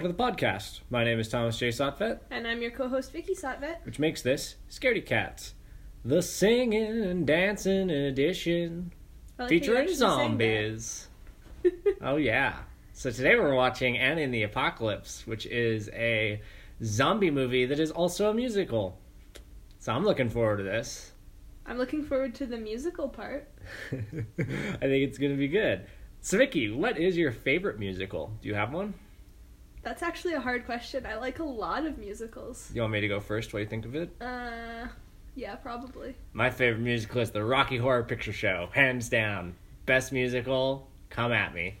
welcome to the podcast. My name is Thomas J. Sotvet, And I'm your co-host Vicky Satvet. which makes this Scaredy Cats, the singing and dancing edition like featuring actually sang that. zombies. oh yeah. So today we're watching Anna and the Apocalypse, which is a zombie movie that is also a musical. So I'm looking forward to this. I'm looking forward to the musical part. I think it's going to be good. So Vicky, what is your favorite musical? Do you have one? That's actually a hard question. I like a lot of musicals. You want me to go first? What do you think of it? Uh, yeah, probably. My favorite musical is the Rocky Horror Picture Show, hands down. Best musical, come at me.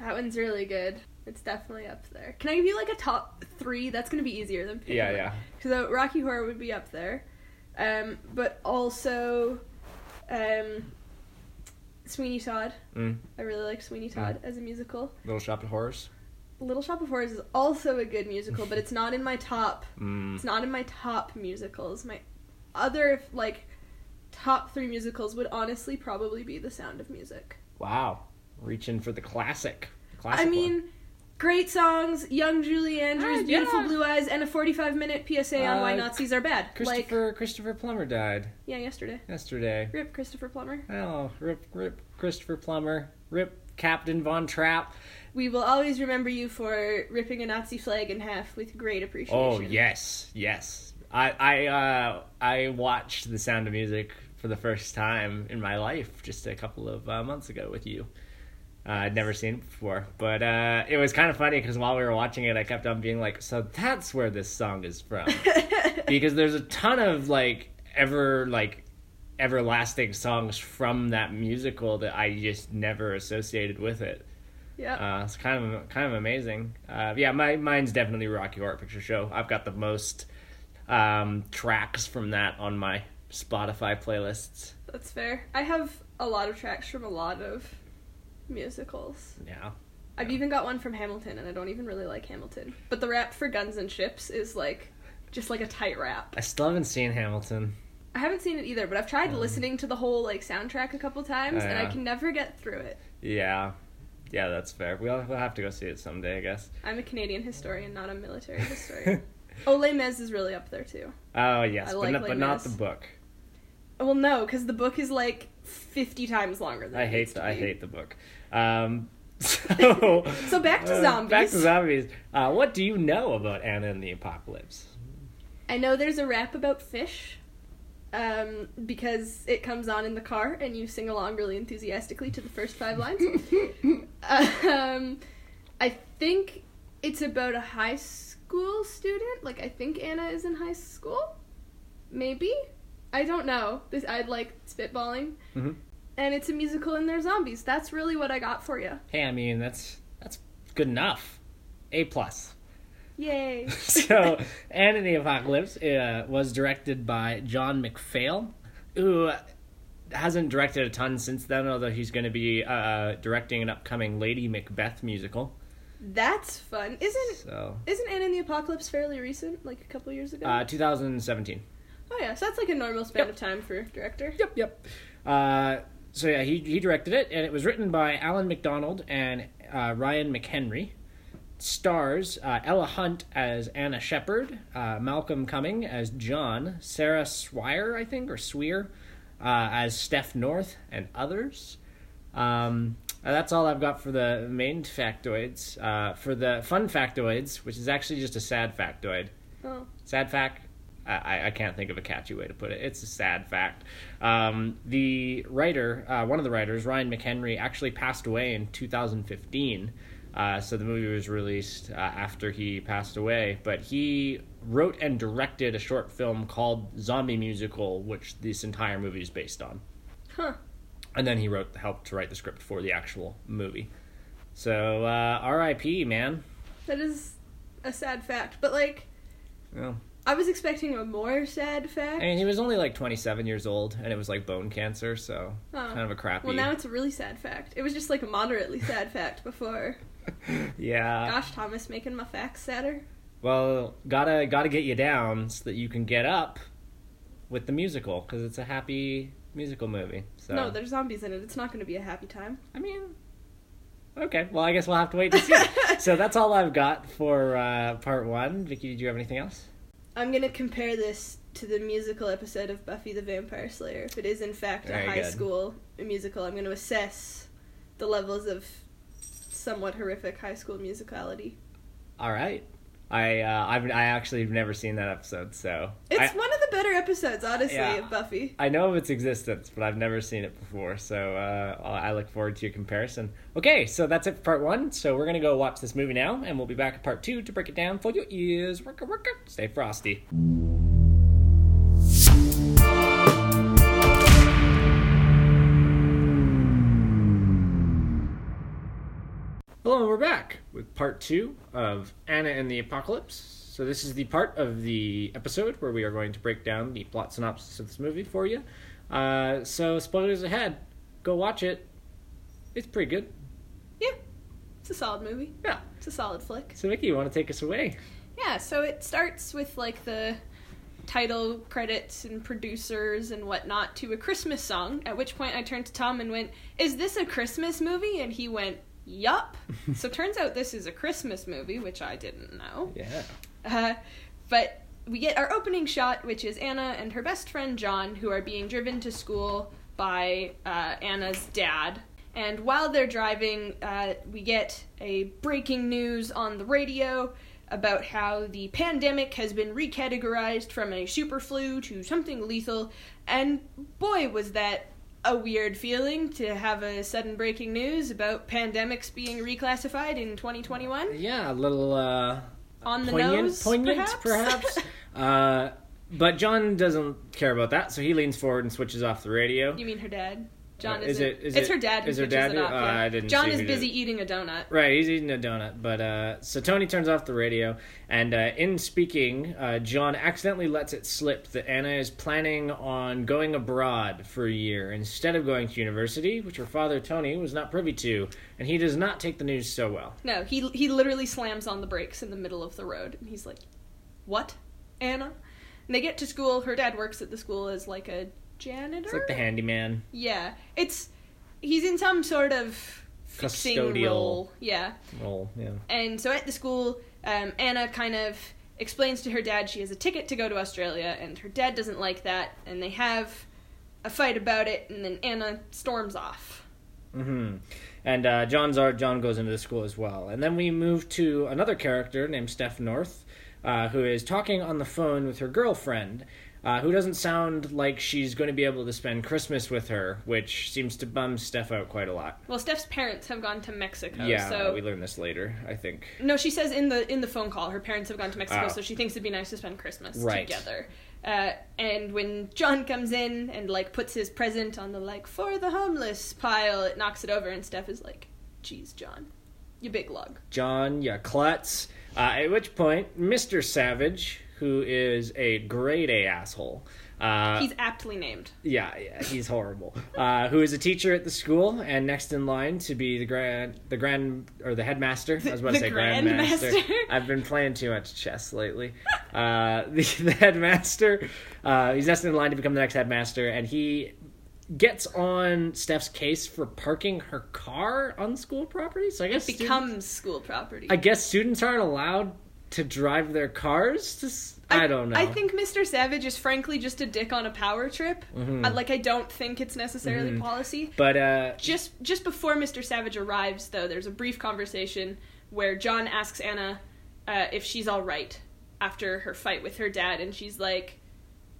That one's really good. It's definitely up there. Can I give you like a top three? That's gonna be easier than picking Yeah, yeah. So Rocky Horror would be up there, um, but also, um, Sweeney Todd. Mm. I really like Sweeney Todd as a musical. Little Shop of Horrors. Little Shop of Horrors is also a good musical, but it's not in my top Mm. It's not in my top musicals. My other like top three musicals would honestly probably be The Sound of Music. Wow, reaching for the classic. classic I one. mean, great songs, young Julie Andrews, Ah, beautiful yeah. blue eyes, and a forty-five minute PSA on why Uh, Nazis are bad. Like, Christopher Christopher Plummer died yeah, yesterday. yesterday. Rip Christopher Plummer. Oh, rip rip Christopher Plummer. Rip Captain Von Trapp. We will always remember you for ripping a Nazi flag in half with great appreciation. Oh yes, yes. I I uh, I watched The Sound of Music for the first time in my life just a couple of uh, months ago with you. Uh, I'd never seen it before, but uh, it was kind of funny because while we were watching it, I kept on being like, "So that's where this song is from," because there's a ton of like ever like everlasting songs from that musical that I just never associated with it. Yeah. Uh, it's kind of kind of amazing. Uh, yeah, my mine's definitely Rocky Horror Picture Show. I've got the most um, tracks from that on my Spotify playlists. That's fair. I have a lot of tracks from a lot of musicals. Yeah, I've even got one from Hamilton, and I don't even really like Hamilton. But the rap for Guns and Ships is like just like a tight rap. I still haven't seen Hamilton. I haven't seen it either, but I've tried listening to the whole like soundtrack a couple times, Oh, and I can never get through it. Yeah, yeah, that's fair. We'll we'll have to go see it someday, I guess. I'm a Canadian historian, not a military historian. oh, Les Mis is really up there too. Oh yes, I but, like not, Les but not the book. Well, no, because the book is like 50 times longer than I hate the, I hate the book. Um, so So back to uh, zombies. Back to zombies. Uh, what do you know about Anna and the Apocalypse? I know there's a rap about fish. Um, because it comes on in the car and you sing along really enthusiastically to the first five lines. um, I think it's about a high school student. Like I think Anna is in high school. Maybe. I don't know. This I'd like spitballing. Mhm. And it's a musical and they're zombies. That's really what I got for you. Hey, I mean that's that's good enough. A plus. Yay. so, Anna and the Apocalypse uh, was directed by John McPhail, who hasn't directed a ton since then, although he's going to be uh, directing an upcoming Lady Macbeth musical. That's fun. Isn't So, isn't Anna and the Apocalypse fairly recent? Like a couple years ago? uh, 2017. oh yeah, so that's like a normal span Yep. of time for director. Yep, yep. Uh, so yeah, he he directed it, and it was written by Alan McDonald and uh, Ryan McHenry. Stars uh, Ella Hunt as Anna Shepherd, uh, Malcolm Cumming as John, Sarah Swire, I think, or Swear, uh, as Steph North, and others. Um, uh, that's all I've got for the main factoids. Uh, for the fun factoids, which is actually just a sad factoid. Oh. Sad fact. I, I can't think of a catchy way to put it. It's a sad fact. Um, the writer, uh, one of the writers, Ryan McHenry, actually passed away in 2015. Uh, so the movie was released uh, after he passed away. But he wrote and directed a short film called Zombie Musical, which this entire movie is based on. Huh. And then he wrote, helped to write the script for the actual movie. So uh, R.I.P. Man. That is a sad fact. But like Well, I was expecting a more sad fact. I mean, he was only like 27 years old, and it was like bone cancer, so Oh. kind of a crappy. Well, now it's a really sad fact. It was just like a moderately sad fact before. yeah. Gosh, Thomas, making my facts sadder. Well, gotta gotta get you down so that you can get up with the musical because it's a happy musical movie. So No, there's zombies in it. It's not going to be a happy time. I mean, Okay. Well, I guess we'll have to wait to see. so that's all I've got for uh, part one. Vicky, did you have anything else? I'm gonna compare this to the musical episode of Buffy the Vampire Slayer. If it is in fact a high good. school musical, I'm gonna assess the levels of somewhat horrific high school musicality. All right. I uh, I've I actually have never seen that episode, so It's I, one of the better episodes, honestly, Yeah. of Buffy. I know of its existence, but I've never seen it before. So uh, I look forward to your comparison. Okay, so that's it for part one. So we're gonna go watch this movie now, and we'll be back at part two to break it down for your ears. Worka worka. Stay frosty. Hello, and we're back with part two of Anna and the Apocalypse. So, this is the part of the episode where we are going to break down the plot synopsis of this movie for you. Uh, so, spoilers ahead. Go watch it. It's pretty good. Yeah, it's a solid movie. Yeah. It's a solid flick. So, Vicky, you want to take us away? Yeah, so it starts with like the title credits and producers and whatnot to a Christmas song. At which point I turned to Tom and went, "Is this a Christmas movie?" And he went, "Yup." so turns out this is a Christmas movie, which I didn't know. Yeah. Uh, but we get our opening shot, which is Anna and her best friend John, who are being driven to school by uh, Anna's dad. And while they're driving, uh, we get a breaking news on the radio about how the pandemic has been recategorized from a super flu to something lethal. And boy, was that a weird feeling to have a sudden breaking news about pandemics being reclassified in 2021. Yeah, a little uh, On the poignant, nose, poignant, perhaps? perhaps. uh, but John doesn't care about that, so he leans forward and switches off the radio. You mean her dad? John is is it- is it's it- her dad who is her dad it off. uh, yeah. I didn't John is busy eating a donut. Right, he's eating a donut. But uh, so Tony turns off the radio, and uh, in speaking, uh, John accidentally lets it slip that Anna is planning on going abroad for a year instead of going to university, which her father Tony was not privy to, and he does not take the news so well. No, he he literally slams on the brakes in the middle of the road, and he's like, "What, Anna?" And they get to school. Her dad works at the school as like a janitor. It's like the handyman. yeah, it's he's in some sort of fixing Custodial. role. Yeah, role. Yeah. And so at the school, um, Anna kind of explains to her dad she has a ticket to go to Australia, and her dad doesn't like that, and they have a fight about it, and then Anna storms off. Mm-hmm. And uh, John's art. John goes into the school as well, and then we move to another character named Steph North, uh, who is talking on the phone with her girlfriend, uh, who doesn't sound like she's going to be able to spend Christmas with her, which seems to bum Steph out quite a lot. Well, Steph's parents have gone to Mexico, yeah, so we learn this later, I think. no, she says in the in the phone call her parents have gone to Mexico, Oh. so she thinks it'd be nice to spend Christmas Right. together. Uh, and when John comes in and like puts his present on the like for the homeless pile, it knocks it over, and Steph is like, "Geez, John, you big lug." John, yeah, klutz. Uh, at which point, Mr. Savage, who is a grade A asshole, uh, He's aptly named. Yeah, yeah, he's horrible. Uh, who is a teacher at the school and next in line to be the grand, the grand or the headmaster. I was about to say grandmaster. grandmaster. I've been playing too much chess lately. Uh, the, the headmaster. Uh, he's next in line to become the next headmaster, and he gets on Steph's case for parking her car on school property. So I guess students- Becomes school property. I guess students aren't allowed to drive their cars. To, s- I, don't know. I think Mr. Savage is frankly just a dick on a power trip. Mhm. I, like I don't think it's necessarily Mhm. policy. but uh, Just just before Mr. Savage arrives, though, there's a brief conversation where John asks Anna uh, if she's all right after her fight with her dad, and she's like,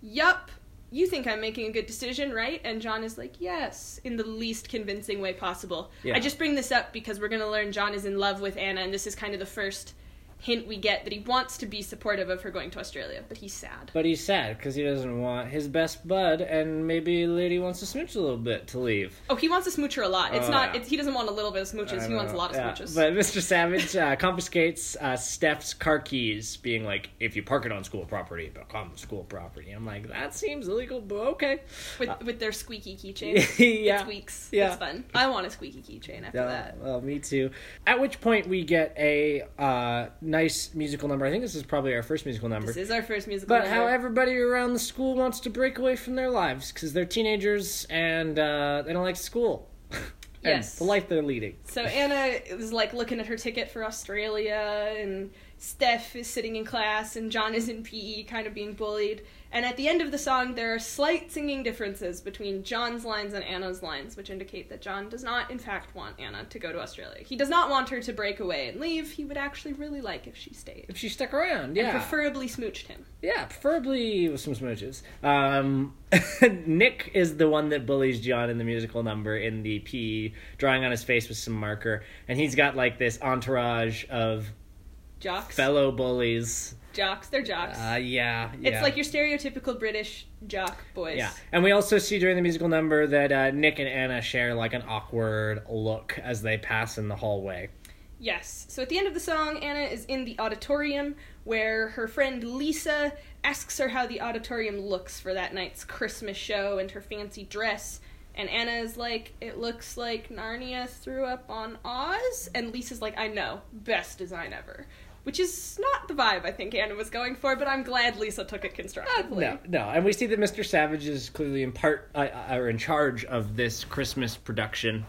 "Yup." You think I'm making a good decision, right? And John is like, yes, in the least convincing way possible. Yeah. I just bring this up because we're going to learn John is in love with Anna, and this is kind of the first hint we get that he wants to be supportive of her going to Australia, but he's sad. But he's sad because he doesn't want his best bud, and maybe lady wants to smooch a little bit to leave. Oh, he wants to smooch her a lot. It's Oh, not. yeah. It's, he doesn't want a little bit of smooches. He wants a lot of yeah. smooches. But Mr. Savage uh, confiscates uh, Steph's car keys, being like, "If you park it on school property, it becomes school property." I'm like, that seems illegal, but okay. with uh, with their squeaky keychain, yeah. squeaks. Yeah. It's fun. I want a squeaky keychain after Yeah, that. well, me too. At which point we get a uh, nice musical number. I think this is probably our first musical number. This is our first musical. Number. But number. how everybody around the school wants to break away from their lives because they're teenagers and uh, they don't like school. and Yes. the life they're leading. So Anna is like looking at her ticket for Australia, and Steph is sitting in class, and John is in PE, kind of being bullied. And at the end of the song, there are slight singing differences between John's lines and Anna's lines, which indicate that John does not, in fact, want Anna to go to Australia. He does not want her to break away and leave. He would actually really like if she stayed. If she stuck around, And yeah, preferably smooched him. yeah, preferably with some smooches. Um, Nick is the one that bullies John in the musical number in the PE, drawing on his face with some marker, and he's got like this entourage of Jocks. fellow bullies. Jocks. They're jocks. Uh, yeah, yeah. It's like your stereotypical British jock boys. Yeah, and we also see during the musical number that uh, Nick and Anna share like an awkward look as they pass in the hallway. Yes. So at the end of the song, Anna is in the auditorium where her friend Lisa asks her how the auditorium looks for that night's Christmas show and her fancy dress. And Anna is like, it looks like Narnia threw up on Oz. And Lisa's like, I know, best design ever. Which is not the vibe I think Anna was going for, but I'm glad Lisa took it constructively. No, no, and we see that Mr. Savage is clearly in part uh, or in charge of this Christmas production.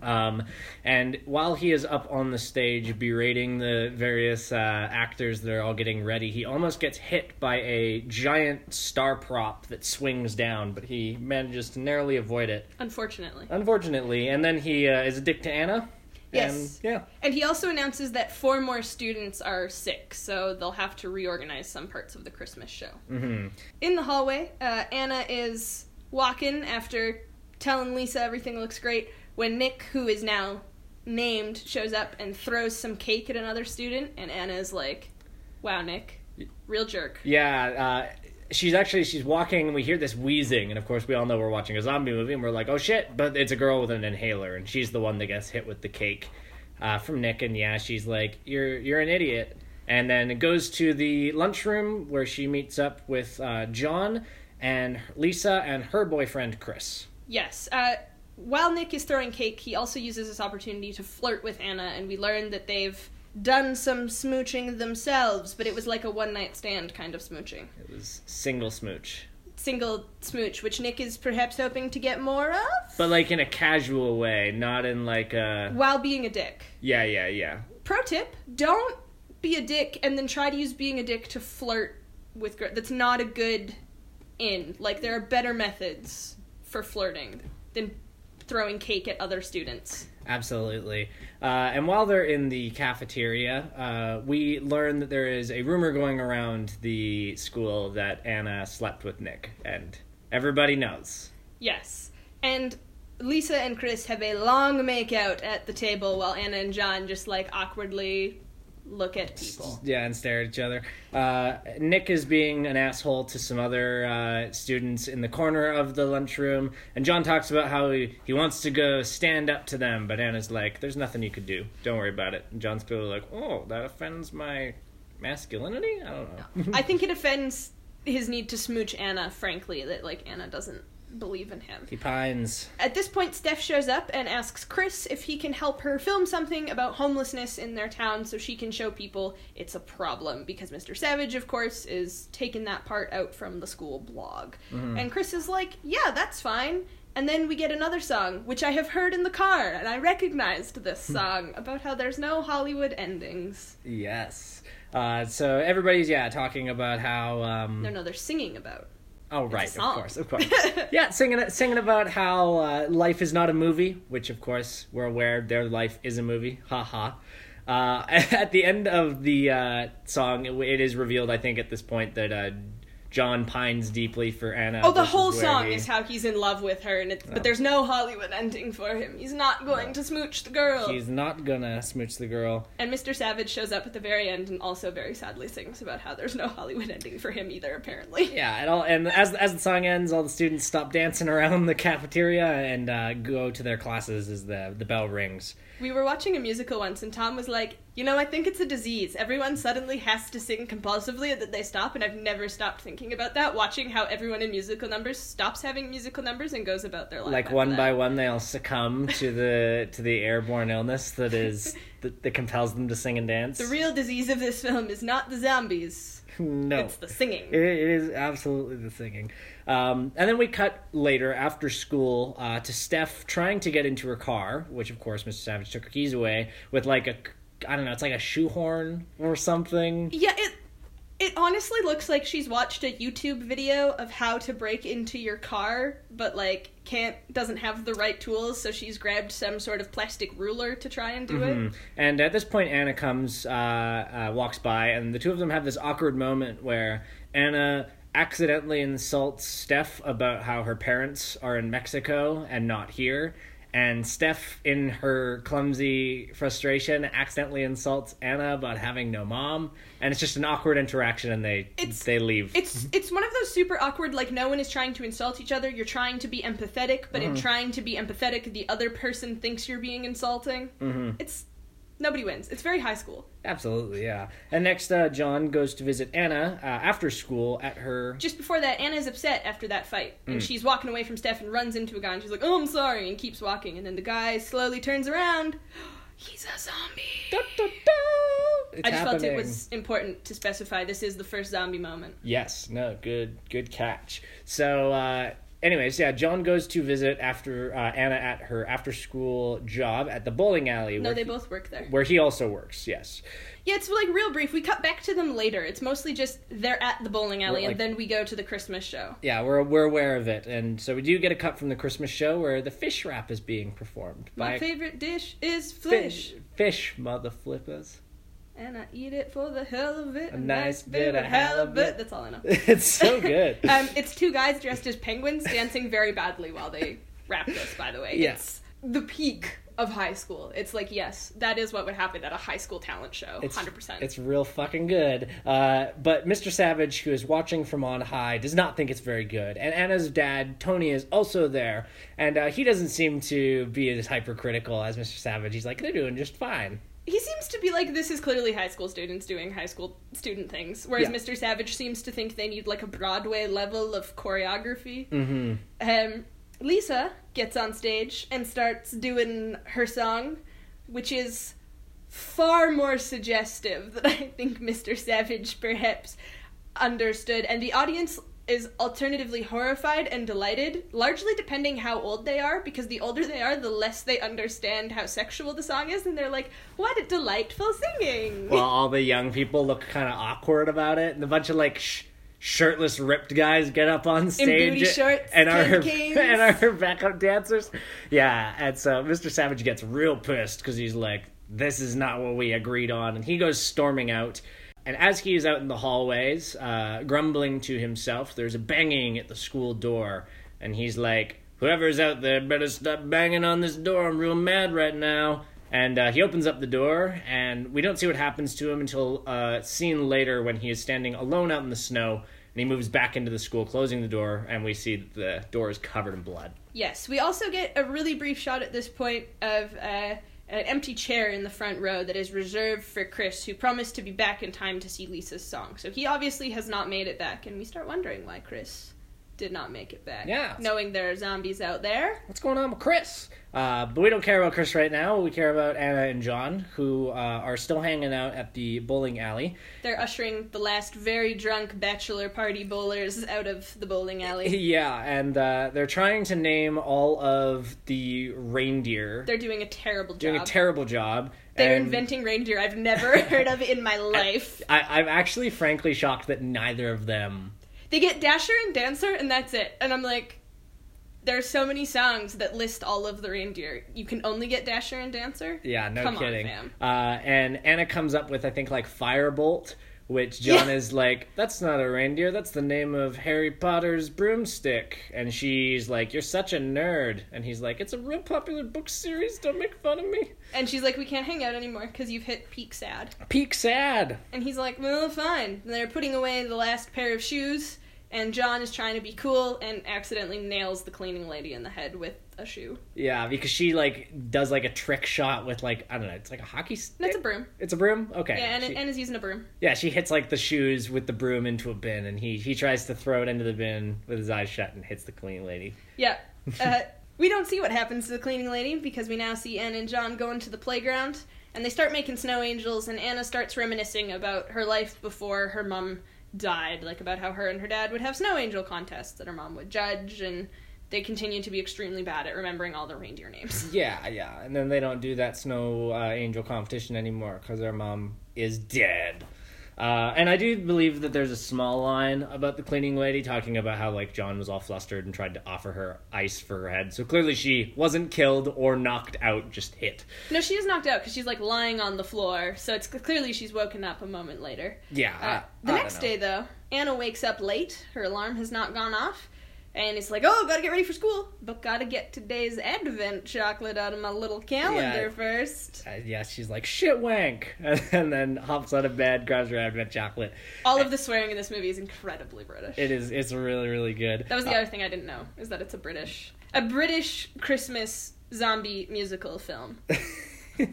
Um, and while he is up on the stage berating the various uh, actors that are all getting ready, he almost gets hit by a giant star prop that swings down, but he manages to narrowly avoid it, Unfortunately. unfortunately. And then he uh, is a dick to Anna. Yes. And, yeah. And he also announces that four more students are sick, so they'll have to reorganize some parts of the Christmas show. hmm In the hallway, uh, Anna is walking after telling Lisa everything looks great when Nick, who is now named, shows up and throws some cake at another student, and Anna is like, "Wow, Nick, real jerk." Yeah, uh, she's actually she's walking and we hear this wheezing and of course we all know we're watching a zombie movie and we're like oh shit but it's a girl with an inhaler and she's the one that gets hit with the cake uh, from nick and yeah she's like you're you're an idiot and then it goes to the lunchroom where she meets up with uh, john and lisa and her boyfriend chris Yes. Uh, while Nick is throwing cake, he also uses this opportunity to flirt with Anna, and we learn that they've done some smooching themselves, but it was like a one night stand kind of smooching. it was single smooch Single smooch, which Nick is perhaps hoping to get more of but like in a casual way not in like a while being a dick. yeah yeah yeah Pro tip don't be a dick and then try to use being a dick to flirt with girls. That's not a good in. Like, there are better methods for flirting than throwing cake at other students. Absolutely. Uh, and while they're in the cafeteria, uh, we learn that there is a rumor going around the school that Anna slept with Nick, and everybody knows. Yes. And Lisa and Chris have a long makeout at the table while Anna and John just like awkwardly look at people. Yeah, and stare at each other. Uh, Nick is being an asshole to some other uh, students in the corner of the lunchroom, and John talks about how he, he wants to go stand up to them, but Anna's like, "There's nothing you could do. Don't worry about it." And John's clearly like, "Oh, that offends my masculinity. I don't know." I think it offends his need to smooch Anna, frankly, that like Anna doesn't believe in him. he pines. At this point, Steph shows up and asks Chris if he can help her film something about homelessness in their town so she can show people it's a problem. Because Mr. Savage, of course, is taking that part out from the school blog. And Chris is like, yeah, that's fine. And then we get another song, which I have heard in the car, and I recognized this song about how there's no Hollywood endings. Yes. Uh, so everybody's yeah talking about how um, No, no, they're singing about. Oh right of course of course. Yeah singing singing about how uh, life is not a movie which of course we're aware their life is a movie. Ha ha. Uh, at the end of the uh, song, it, it is revealed, I think, at this point that uh, John pines deeply for Anna. Oh, the whole where song he- is how he's in love with her, and it's, Oh. but there's no Hollywood ending for him. He's not going to smooch the girl. He's not gonna smooch the girl. And Mr. Savage shows up at the very end and also very sadly sings about how there's no Hollywood ending for him either, apparently. Yeah, and all and as as the song ends, all the students stop dancing around the cafeteria and uh, go to their classes as the the bell rings. We were watching a musical once, and Tom was like, You know, I think it's a disease. Everyone suddenly has to sing compulsively that they stop, and I've never stopped thinking about that, watching how everyone in musical numbers stops having musical numbers and goes about their life. Like one that. by one, they all succumb to the to the airborne illness that is that, that compels them to sing and dance. The real disease of this film is not the zombies. no, It's the singing. It, it is absolutely the singing. Um, and then we cut later after school uh, to Steph trying to get into her car, which of course Mr. Savage took her keys away with like a I don't know, it's like a shoehorn or something. Yeah, it it honestly looks like she's watched a YouTube video of how to break into your car, but like can't doesn't have the right tools, so she's grabbed some sort of plastic ruler to try and do it. Mm. And at this point, Anna comes, uh, uh, walks by, and the two of them have this awkward moment where Anna accidentally insults Steph about how her parents are in Mexico and not here. And Steph, in her clumsy frustration, accidentally insults Anna about having no mom, and it's just an awkward interaction, and they It's- they leave. It's it's one of those super awkward like no one is trying to insult each other. You're trying to be empathetic, but in trying to be empathetic, the other person thinks you're being insulting. Mm-hmm. It's nobody wins. It's very high school. Absolutely, yeah. And next, uh, John goes to visit Anna uh, after school at her. Just before that, Anna's upset after that fight, and she's walking away from Steph and runs into a guy, and she's like, "Oh, I'm sorry," and keeps walking, and then the guy slowly turns around. He's a zombie. Da, da, da! I just felt it was important to specify this is the first zombie moment. Yes, no, good, good catch. So, uh, anyways, yeah, John goes to visit after uh, Anna at her after-school job at the bowling alley. No, where they he, both work there. where he also works. Yes, Yeah, it's like real brief. We cut back to them later. It's mostly just they're at the bowling alley, like- and then we go to the Christmas show. yeah, we're we're aware of it, and so we do get a cut from the Christmas show where the fish wrap is being performed My favorite dish is fish, fish, fish, mother flippers. And I eat it for the hell of it. A nice bit a hell of halibut. That's all I know. it's so good. um, it's two guys dressed as penguins dancing very badly while they rap this. By the way, Yeah. it's the peak of high school. It's like yes, that is what would happen at a high school talent show. It's Hundred percent. It's real fucking good. Uh, but Mr. Savage, who is watching from on high, does not think it's very good. And Anna's dad, Tony, is also there, and uh, he doesn't seem to be as hypercritical as Mr. Savage. He's like, they're doing just fine. He seems to be like this is clearly high school students doing high school student things, whereas Yeah. Mr. Savage seems to think they need like a Broadway level of choreography. Mm-hmm. Um, Lisa gets on stage and starts doing her song, which is far more suggestive than I think Mr. Savage perhaps understood, and the audience is alternatively horrified and delighted, largely depending how old they are, because the older they are, the less they understand how sexual the song is, and they're like, what a delightful singing! Well, all the young people look kind of awkward about it, and a bunch of like sh- shirtless, ripped guys get up on stage booty shorts, and are and are backup dancers. Yeah, and so Mr. Savage gets real pissed because he's like, "This is not what we agreed on," and he goes storming out. And as he is out in the hallways, uh, grumbling to himself, there's a banging at the school door, and he's like, "Whoever's out there better stop banging on this door. I'm real mad right now." And uh, he opens up the door, and we don't see what happens to him until uh, a scene later when he is standing alone out in the snow, and he moves back into the school, closing the door, and we see that the door is covered in blood. Yes, we also get a really brief shot at this point of uh, an empty chair in the front row that is reserved for Chris, who promised to be back in time to see Lisa's song. So he obviously has not made it back, and we start wondering why Chris did not make it back. Yeah. Knowing there are zombies out there. What's going on with Chris? Uh, but we don't care about Chris right now. We care about Anna and John, who uh, are still hanging out at the bowling alley. They're ushering the last very drunk bachelor party bowlers out of the bowling alley. Yeah, and uh, they're trying to name all of the reindeer. They're doing a terrible job. doing a terrible job. They're and inventing reindeer I've never heard of in my life. I, I'm actually frankly shocked that neither of them. They get Dasher and Dancer, and that's it. And I'm like, there's so many songs that list all of the reindeer. You can only get Dasher and Dancer. Yeah, no Come kidding. fam. uh, and Anna comes up with I think like Firebolt, which John Yeah. is like, "That's not a reindeer. That's the name of Harry Potter's broomstick." And she's like, "You're such a nerd." And he's like, "It's a real popular book series. Don't make fun of me." And she's like, we can't hang out anymore because you've hit peak sad. Peak sad. And he's like, well, fine. And they're putting away the last pair of shoes, and John is trying to be cool and accidentally nails the cleaning lady in the head with a shoe. Yeah, because she like does like a trick shot with like I don't know, it's like a hockey stick. And it's a broom. It's a broom. Okay. Yeah, and, She- and is using a broom. yeah, she hits like the shoes with the broom into a bin, and he he tries to throw it into the bin with his eyes shut and hits the cleaning lady. Yeah. Uh, we don't see what happens to the cleaning lady because we now see Anne and John going to the playground, and they start making snow angels, and Anna starts reminiscing about her life before her mom died, like about how her and her dad would have snow angel contests that her mom would judge, and they continue to be extremely bad at remembering all the reindeer names. Yeah, yeah, and then they don't do that snow uh, angel competition anymore because their mom is dead. Uh, and I do believe that there's a small line about the cleaning lady talking about how like John was all flustered and tried to offer her ice for her head. So clearly she wasn't killed or knocked out, just hit. No, she is knocked out because she's like lying on the floor, so it's clearly she's woken up a moment later. Yeah. Uh, I- the I next day, though, Anna wakes up late. Her alarm has not gone off. And it's like, oh, gotta get ready for school, but gotta get today's advent chocolate out of my little calendar Yeah. first. Uh, yeah, she's like shit wank, and then hops out of bed, grabs her advent chocolate. All of the swearing in this movie is incredibly British. It is. It's really, really good. that was the Uh, other thing I didn't know is that it's a British, a British Christmas zombie musical film. To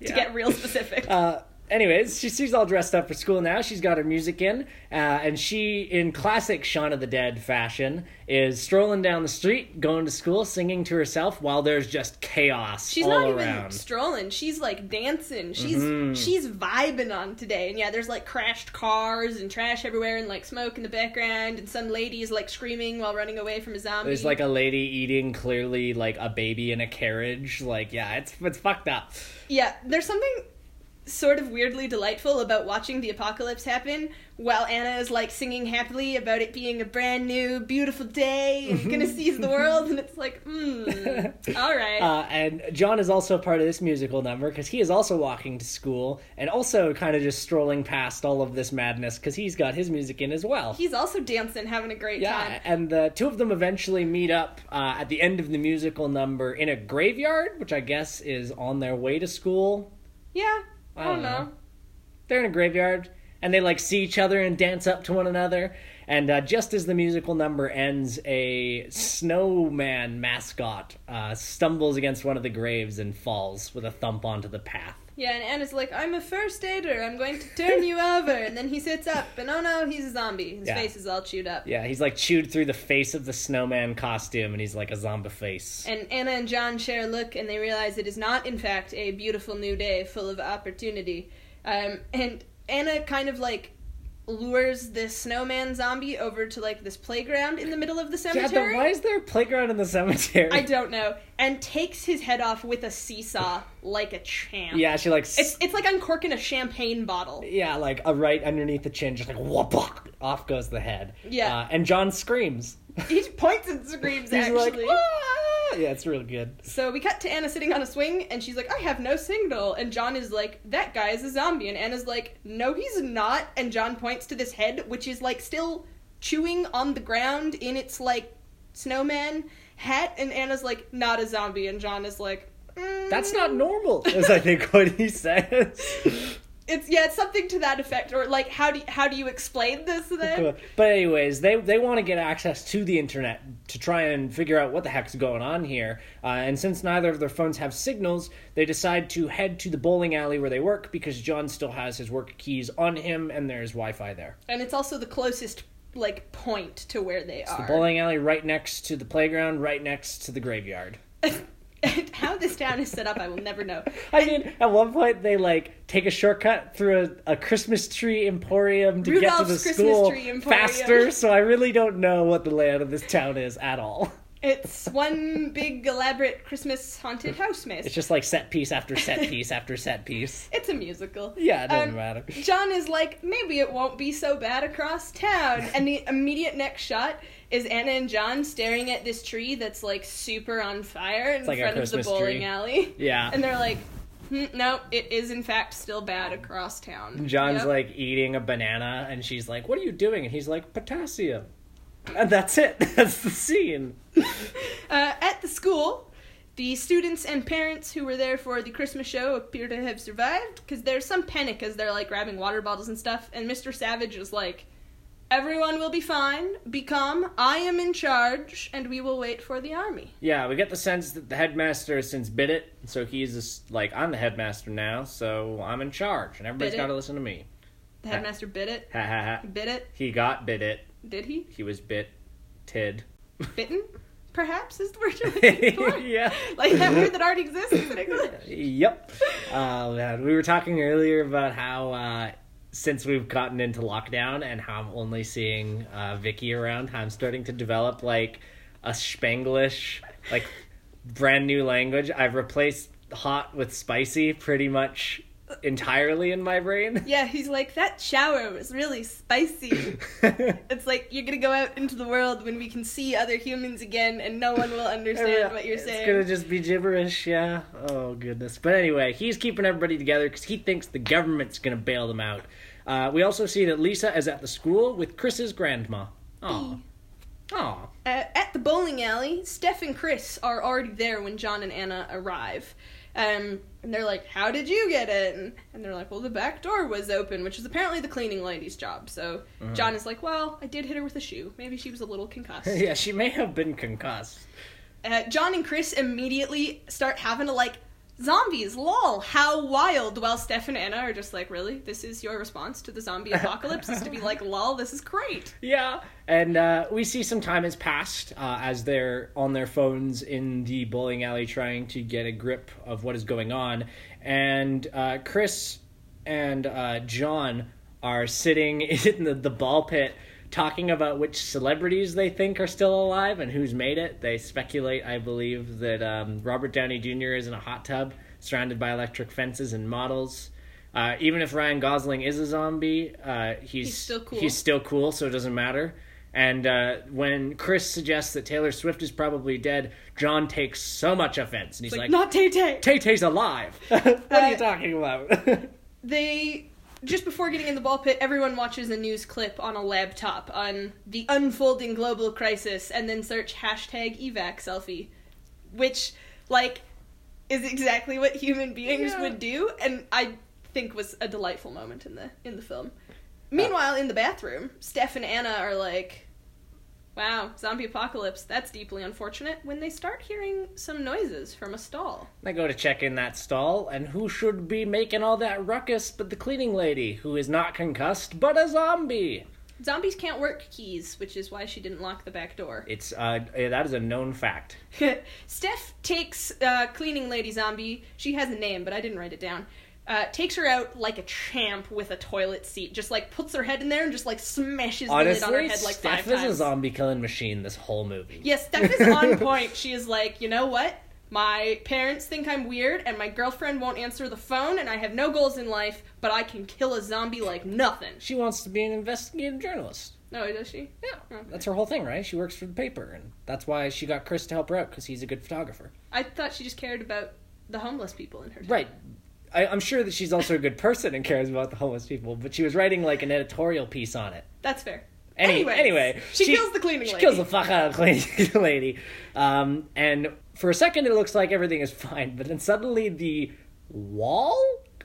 yeah. get real specific. Uh, anyways, she, she's all dressed up for school now. She's got her music in, uh, and she, in classic Shaun of the Dead fashion, is strolling down the street, going to school, singing to herself while there's just chaos She's all not even around. strolling. She's like dancing. She's Mhm. she's vibing on today. And yeah, there's like crashed cars and trash everywhere and like smoke in the background and some lady is like screaming while running away from a zombie. There's like a lady eating clearly like a baby in a carriage. Like, yeah, it's it's fucked up. Yeah, there's something sort of weirdly delightful about watching the apocalypse happen while Anna is like singing happily about it being a brand new beautiful day and gonna seize the world and it's like, hmm, all right. Uh, and John is also part of this musical number because he is also walking to school and also kind of just strolling past all of this madness because he's got his music in as well. He's also dancing, having a great Yeah, time. and the two of them eventually meet up uh, at the end of the musical number in a graveyard, which I guess is on their way to school. Yeah, I, I don't don't know. know. They're in a graveyard, and they like see each other and dance up to one another. And uh, just as the musical number ends, a snowman mascot uh, stumbles against one of the graves and falls with a thump onto the path. Yeah, and Anna's like, I'm a first aider. I'm going to turn you over. And then he sits up, and oh no, he's a zombie. His Yeah. face is all chewed up. Yeah, he's like chewed through the face of the snowman costume, and he's like a zombie face. And Anna and John share a look, and they realize it is not, in fact, a beautiful new day full of opportunity. Um, and Anna kind of like lures this snowman zombie over to like this playground in the middle of the Yeah, cemetery. then why is there a playground in the cemetery? I don't know. And takes his head off with a seesaw like a champ. Yeah, she like It's it's like uncorking a champagne bottle. yeah, like a right underneath the chin, just like whoop, off goes the head. Yeah. uh, and John screams. He points and screams He's actually. like, "Ah!" yeah, it's real good. So we cut to Anna sitting on a swing, and she's like, I have no signal. And John is like, that guy is a zombie. And Anna's like, no, he's not. And John points to this head, which is like still chewing on the ground in its like snowman hat. And Anna's like, not a zombie. And John is like, mm. That's not normal, is I think what he says. It's yeah, it's something to that effect. Or like, how do you, how do you explain this then? but anyways, they they want to get access to the internet to try and figure out what the heck's going on here. Uh, and since neither of their phones have signals, they decide to head to the bowling alley where they work because John still has his work keys on him and there's Wi-Fi there. And it's also the closest like point to where they The are. The bowling alley right next to the playground, right next to the graveyard. how this town is set up, I will never know. I mean, at one point they like take a shortcut through a, a Christmas tree emporium to get to the Christmas school faster. So I really don't know what the layout of this town is at all. It's one big elaborate Christmas haunted house maze. It's just like set piece after set piece after set piece. It's a musical. Yeah, it doesn't Um, matter. John is like, maybe it won't be so bad across town. And the immediate next shot is Anna and John staring at this tree that's like super on fire in like front of the bowling tree. alley. Yeah. And they're like, hmm, no, it is in fact still bad across town. John's Yep. like eating a banana, and she's like, "What are you doing?" And he's like, "Potassium." And that's it. That's the scene. Uh, at the school, the students and parents who were there for the Christmas show appear to have survived because there's some panic as they're like grabbing water bottles and stuff. And Mr. Savage is like, "Everyone will be fine. Be calm. I am in charge, and we will wait for the army." Yeah, we get the sense that the headmaster has since bit it, so he's just like, "I'm the headmaster now, so I'm in charge, and everybody's Bit it? got to listen to me." The headmaster bit it. Ha ha ha. Bit it. He got bit it. Did he? He was bit. Tid. Bitten? perhaps is the word you're looking for. yeah. Like that word that already exists in English. Yep. Oh man, we were talking earlier about how uh, since we've gotten into lockdown and how I'm only seeing uh, Vicky around, how I'm starting to develop like a Spanglish, like brand new language. I've replaced hot with spicy pretty much entirely in my brain. Yeah, he's like, that shower was really spicy. It's like you're gonna go out into the world when we can see other humans again and no one will understand what you're saying. it's gonna just be gibberish, yeah. Oh goodness. But anyway, he's keeping everybody together because he thinks the government's gonna bail them out. Uh, we also see that Lisa is at the school with Chris's grandma. Aw. Aw. Uh, at the bowling alley, Steph and Chris are already there when John and Anna arrive. Um, and they're like, How did you get in? And they're like, Well, the back door was open, which is apparently the cleaning lady's job. So Uh-huh. John is like, Well, I did hit her with a shoe. Maybe she was a little concussed. yeah, she may have been concussed. uh, John and Chris immediately start having to, like, Zombies, lol, how wild. While Steph and Anna are just like, really? This is your response to the zombie apocalypse? is to be like, lol, this is great. Yeah, and uh, we see some time has passed uh, as they're on their phones in the bowling alley trying to get a grip of what is going on. And uh, Chris and uh, John are sitting in the, the ball pit talking about which celebrities they think are still alive and who's made it. They speculate, I believe, that um, Robert Downey Jr. is in a hot tub surrounded by electric fences and models. Uh, even if Ryan Gosling is a zombie, uh, he's, He's still cool. He's still cool, so it doesn't matter. And uh, when Chris suggests that Taylor Swift is probably dead, John takes so much offense, and he's like, like, not Tay Tay. Tay Tay's alive. what are you Uh, talking about? they just before getting in the ball pit everyone watches a news clip on a laptop on the unfolding global crisis and then search hashtag evac selfie which like is exactly what human beings Yeah. would do and i think was a delightful moment in the in the film uh, meanwhile in the bathroom steph and anna are like wow zombie apocalypse that's deeply unfortunate when they start hearing some noises from a stall I go to check in that stall, and who should be making all that ruckus but the cleaning lady, who is not concussed, but a zombie. Zombies can't work keys, which is why she didn't lock the back door. It's uh, that is a known fact. Steph takes uh, cleaning lady zombie. She has a name, but I didn't write it down. Uh, takes her out like a champ with a toilet seat. Just like puts her head in there and just like smashes the lid on her head like Steph five is a zombie killing machine this whole movie. Yes, Steph is on point. She is like, you know what? My parents think I'm weird, and my girlfriend won't answer the phone, and I have no goals in life, but I can kill a zombie like nothing. She wants to be an investigative journalist. No, does she? Yeah, Okay. that's her whole thing, right? She works for the paper, and that's why she got Chris to help her out because he's a good photographer. I thought she just cared about the homeless people in her town. Right. I, I'm sure that she's also a good person and cares about the homeless people, but she was writing like an editorial piece on it. That's fair. Any, Anyways, anyway, she kills the cleaning lady. she lady. kills the fuck out of the cleaning lady. Um, and for a second, it looks like everything is fine, but then suddenly the wall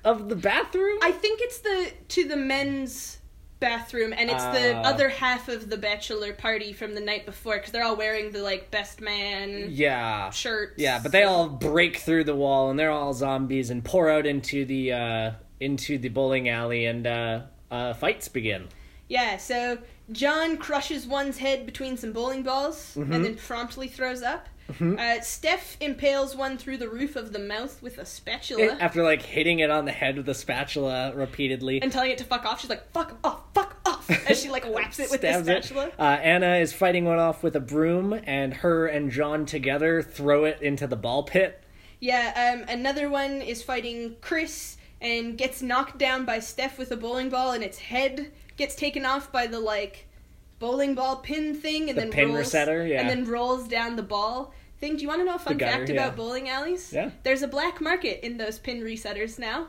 of the bathroom. I think it's the to the men's bathroom, and it's the Ah. other half of the bachelor party from the night before because they're all wearing the like best man yeah, shirts. yeah, but they all break through the wall and they're all zombies and pour out into the uh, into the bowling alley and uh, uh, fights begin. Yeah, so John crushes one's head between some bowling balls Mm-hmm. and then promptly throws up. Uh, Steph impales one through the roof of the mouth with a spatula After like hitting it on the head with a spatula repeatedly. and telling it to fuck off. She's like, "Fuck off, fuck off," as she like whaps it with the it. spatula. Uh, Anna is fighting one off with a broom, and her and John together throw it into the ball pit. Yeah, um, another one is fighting Chris and gets knocked down by Steph with a bowling ball, and its head gets taken off by the like bowling ball pin thing, and The then pin rolls, resetter, yeah. and then rolls down the ball thing. Do you want to know a fun gutter, fact yeah. about bowling alleys? Yeah. there's a black market in those pin resetters now.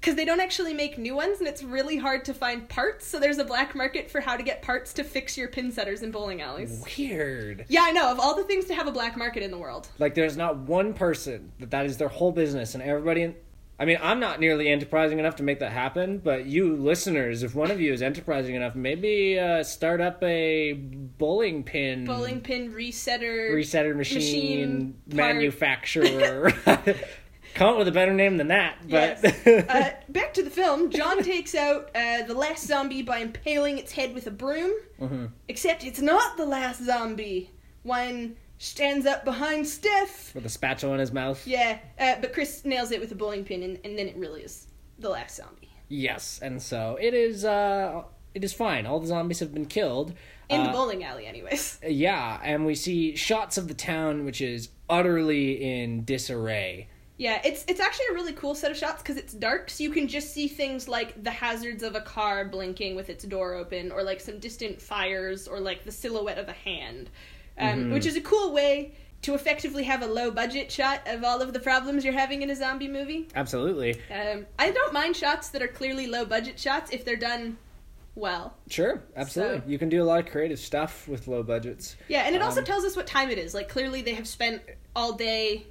Because they don't actually make new ones, and it's really hard to find parts. So there's a black market for how to get parts to fix your pin setters in bowling alleys. Weird. Yeah, I know. Of all the things to have a black market in the world, Like, there's not one person that that is their whole business, and everybody. In- I mean, I'm not nearly enterprising enough to make that happen, but you listeners, if one of you is enterprising enough, maybe uh, start up a bowling pin bowling pin resetter resetter machine, machine manufacturer. Come up with a better name than that, but Yes. uh, back to the film. John takes out uh, the last zombie by impaling its head with a broom. Mhm. Except it's not the last zombie. When stands up behind Steph. With a spatula in his mouth. Yeah, uh, but Chris nails it with a bowling pin, and, and then it really is the last zombie. Yes, and so it is. uh It is fine. All the zombies have been killed. In the Uh, bowling alley, anyways. Yeah, and we see shots of the town, which is utterly in disarray. Yeah, it's it's actually a really cool set of shots because it's dark, so you can just see things like the hazards of a car blinking with its door open, or like some distant fires, or like the silhouette of a hand, um, which is a cool way to effectively have a low budget shot of all of the problems you're having in a zombie movie. Absolutely. Um, I don't mind shots that are clearly low budget shots if they're done well. Sure, absolutely. So- You can do a lot of creative stuff with low budgets. Yeah, and it also Um, tells us what time it is. Like clearly they have spent all day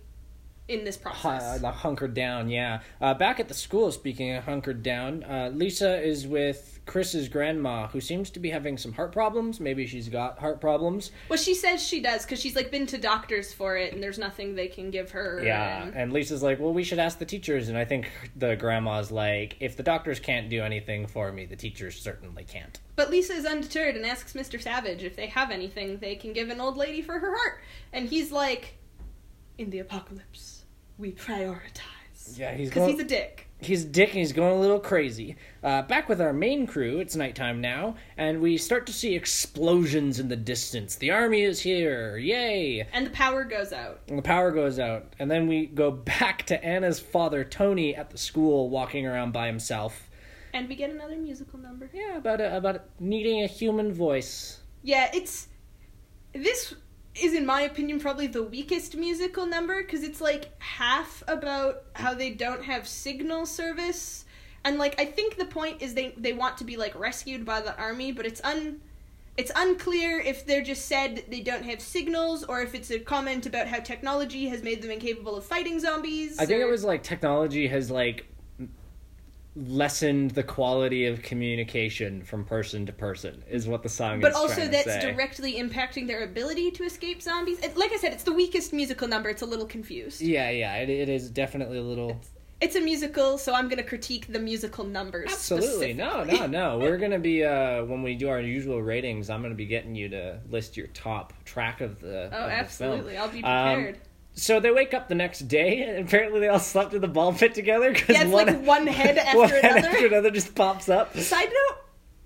in this process. Uh, hunkered down, yeah. Uh, back at the school, speaking of hunkered down, uh, Lisa is with Chris's grandma, who seems to be having some heart problems. Maybe she's got heart problems. Well, she says she does because she's like been to doctors for it, and there's nothing they can give her. Yeah, and- and Lisa's like, well, we should ask the teachers. And I think the grandma's like, if the doctors can't do anything for me, the teachers certainly can't. But Lisa is undeterred and asks Mr. Savage if they have anything they can give an old lady for her heart, and he's like, "In the apocalypse, we prioritize." Yeah, he's Because going. he's a dick. He's dick and he's going a little crazy. Uh, back with our main crew, it's nighttime now, and we start to see explosions in the distance. The army is here, yay! And the power goes out. And the power goes out, and then we go back to Anna's father, Tony, at the school, walking around by himself. And we get another musical number. Yeah, about a, about needing a human voice. Yeah, it's this is in my opinion probably the weakest musical number because it's like half about how they don't have signal service and like I think the point is they they want to be like rescued by the army but it's un it's unclear if they're just said that they don't have signals or if it's a comment about how technology has made them incapable of fighting zombies. I think it was like technology has like lessened the quality of communication from person to person is what the song but is also trying that's to say. directly impacting their ability to escape zombies. It, like I said, it's the weakest musical number. It's a little confused. Yeah, yeah, it, it is definitely a little. It's a musical, so I'm gonna critique the musical numbers. Absolutely, no, no, no. We're gonna be uh when we do our usual ratings. I'm gonna be getting you to list your top track of the. Oh, of the absolutely. film. I'll be Um, prepared. So they wake up the next day, and apparently they all slept in the ball pit together. Cause yeah, one, like one head after one head another. after another just pops up. Side note: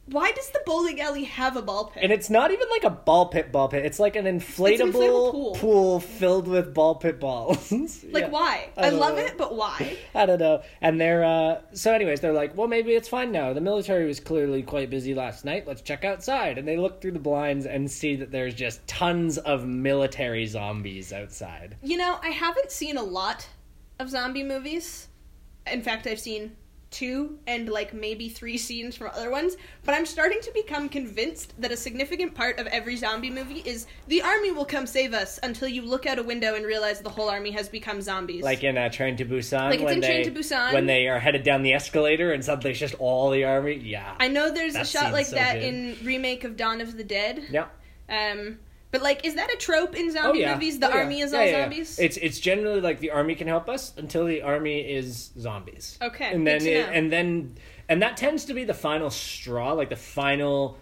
Why does the bowling alley have a ball pit? And it's not even like a ball pit ball pit. It's like an inflatable, inflatable pool. pool. filled with ball pit balls. like Yeah. why? I I, love know. it, but why? I don't know. And they're uh so anyways, they're like, Well maybe it's fine now. The military was clearly quite busy last night. Let's check outside. And they look through the blinds and see that there's just tons of military zombies outside. You know, I haven't seen a lot of zombie movies. In fact, I've seen two and like maybe three scenes from other ones, but I'm starting to become convinced that a significant part of every zombie movie is the army will come save us until you look out a window and realize the whole army has become zombies. Like in uh, Train to Busan Like it's when in they Train to Busan. when they are headed down the escalator and suddenly it's just all the army. Yeah. I know there's a shot like so that good. in remake of Dawn of the Dead. yeah. Um, but like, is that a trope in zombie oh, movies? The Oh, yeah. army is Yeah, all yeah, yeah. zombies. It's it's generally like the army can help us until the army is zombies. Okay, and then it, and then and that tends to be the final straw, like the final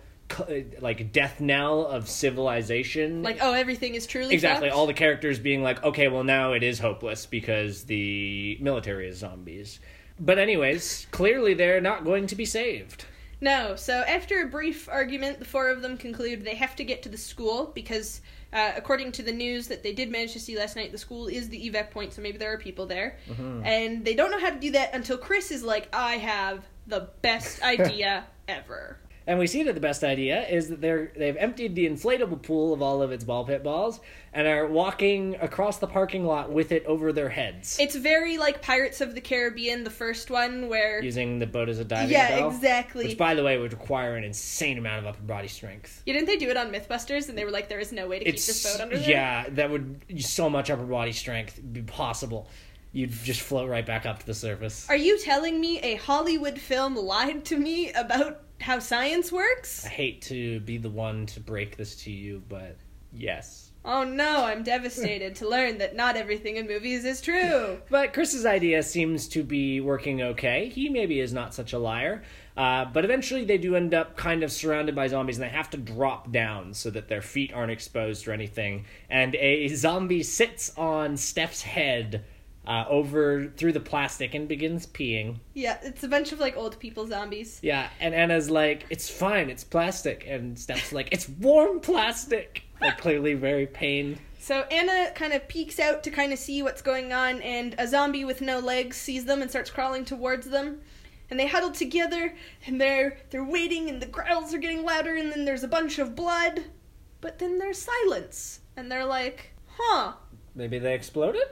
like death knell of civilization. like, oh, everything is truly exactly fucked? all the characters being like, okay, well now it is hopeless because the military is zombies. But anyways, clearly they're not going to be saved. No. So after a brief argument, the four of them conclude they have to get to the school because, uh, according to the news that they did manage to see last night, the school is the evac point, so maybe there are people there. Mm-hmm. And they don't know how to do that until Chris is like, "I have the best idea ever." And we see that the best idea is that they're they've emptied the inflatable pool of all of its ball pit balls and are walking across the parking lot with it over their heads, It's very like Pirates of the Caribbean, the first one, where using the boat as a diving yeah, bell. exactly. Which, by the way, would require an insane amount of upper body strength. Yeah, didn't they do it on MythBusters? And they were like, "There is no way to keep this boat under there." yeah, that would so much upper body strength be possible. You'd just float right back up to the surface. Are you telling me a Hollywood film lied to me about how science works? I hate to be the one to break this to you, but Yes. Oh no, I'm devastated to learn that not everything in movies is true. But Chris's idea seems to be working okay. He maybe is not such a liar. Uh, but eventually they do end up kind of surrounded by zombies and they have to drop down so that their feet aren't exposed or anything. And a zombie sits on Steph's head uh, over through the plastic and begins peeing. Yeah, it's a bunch of like old people zombies. Yeah, and Anna's like, it's fine, it's plastic. And Steph's like, it's warm plastic. Like, clearly very pained. So Anna kind of peeks out to kind of see what's going on, and a zombie with no legs sees them and starts crawling towards them. And they huddle together, and they're they're waiting, and the growls are getting louder, and then there's a bunch of blood, but then there's silence, and they're like, "Huh." Maybe they exploded?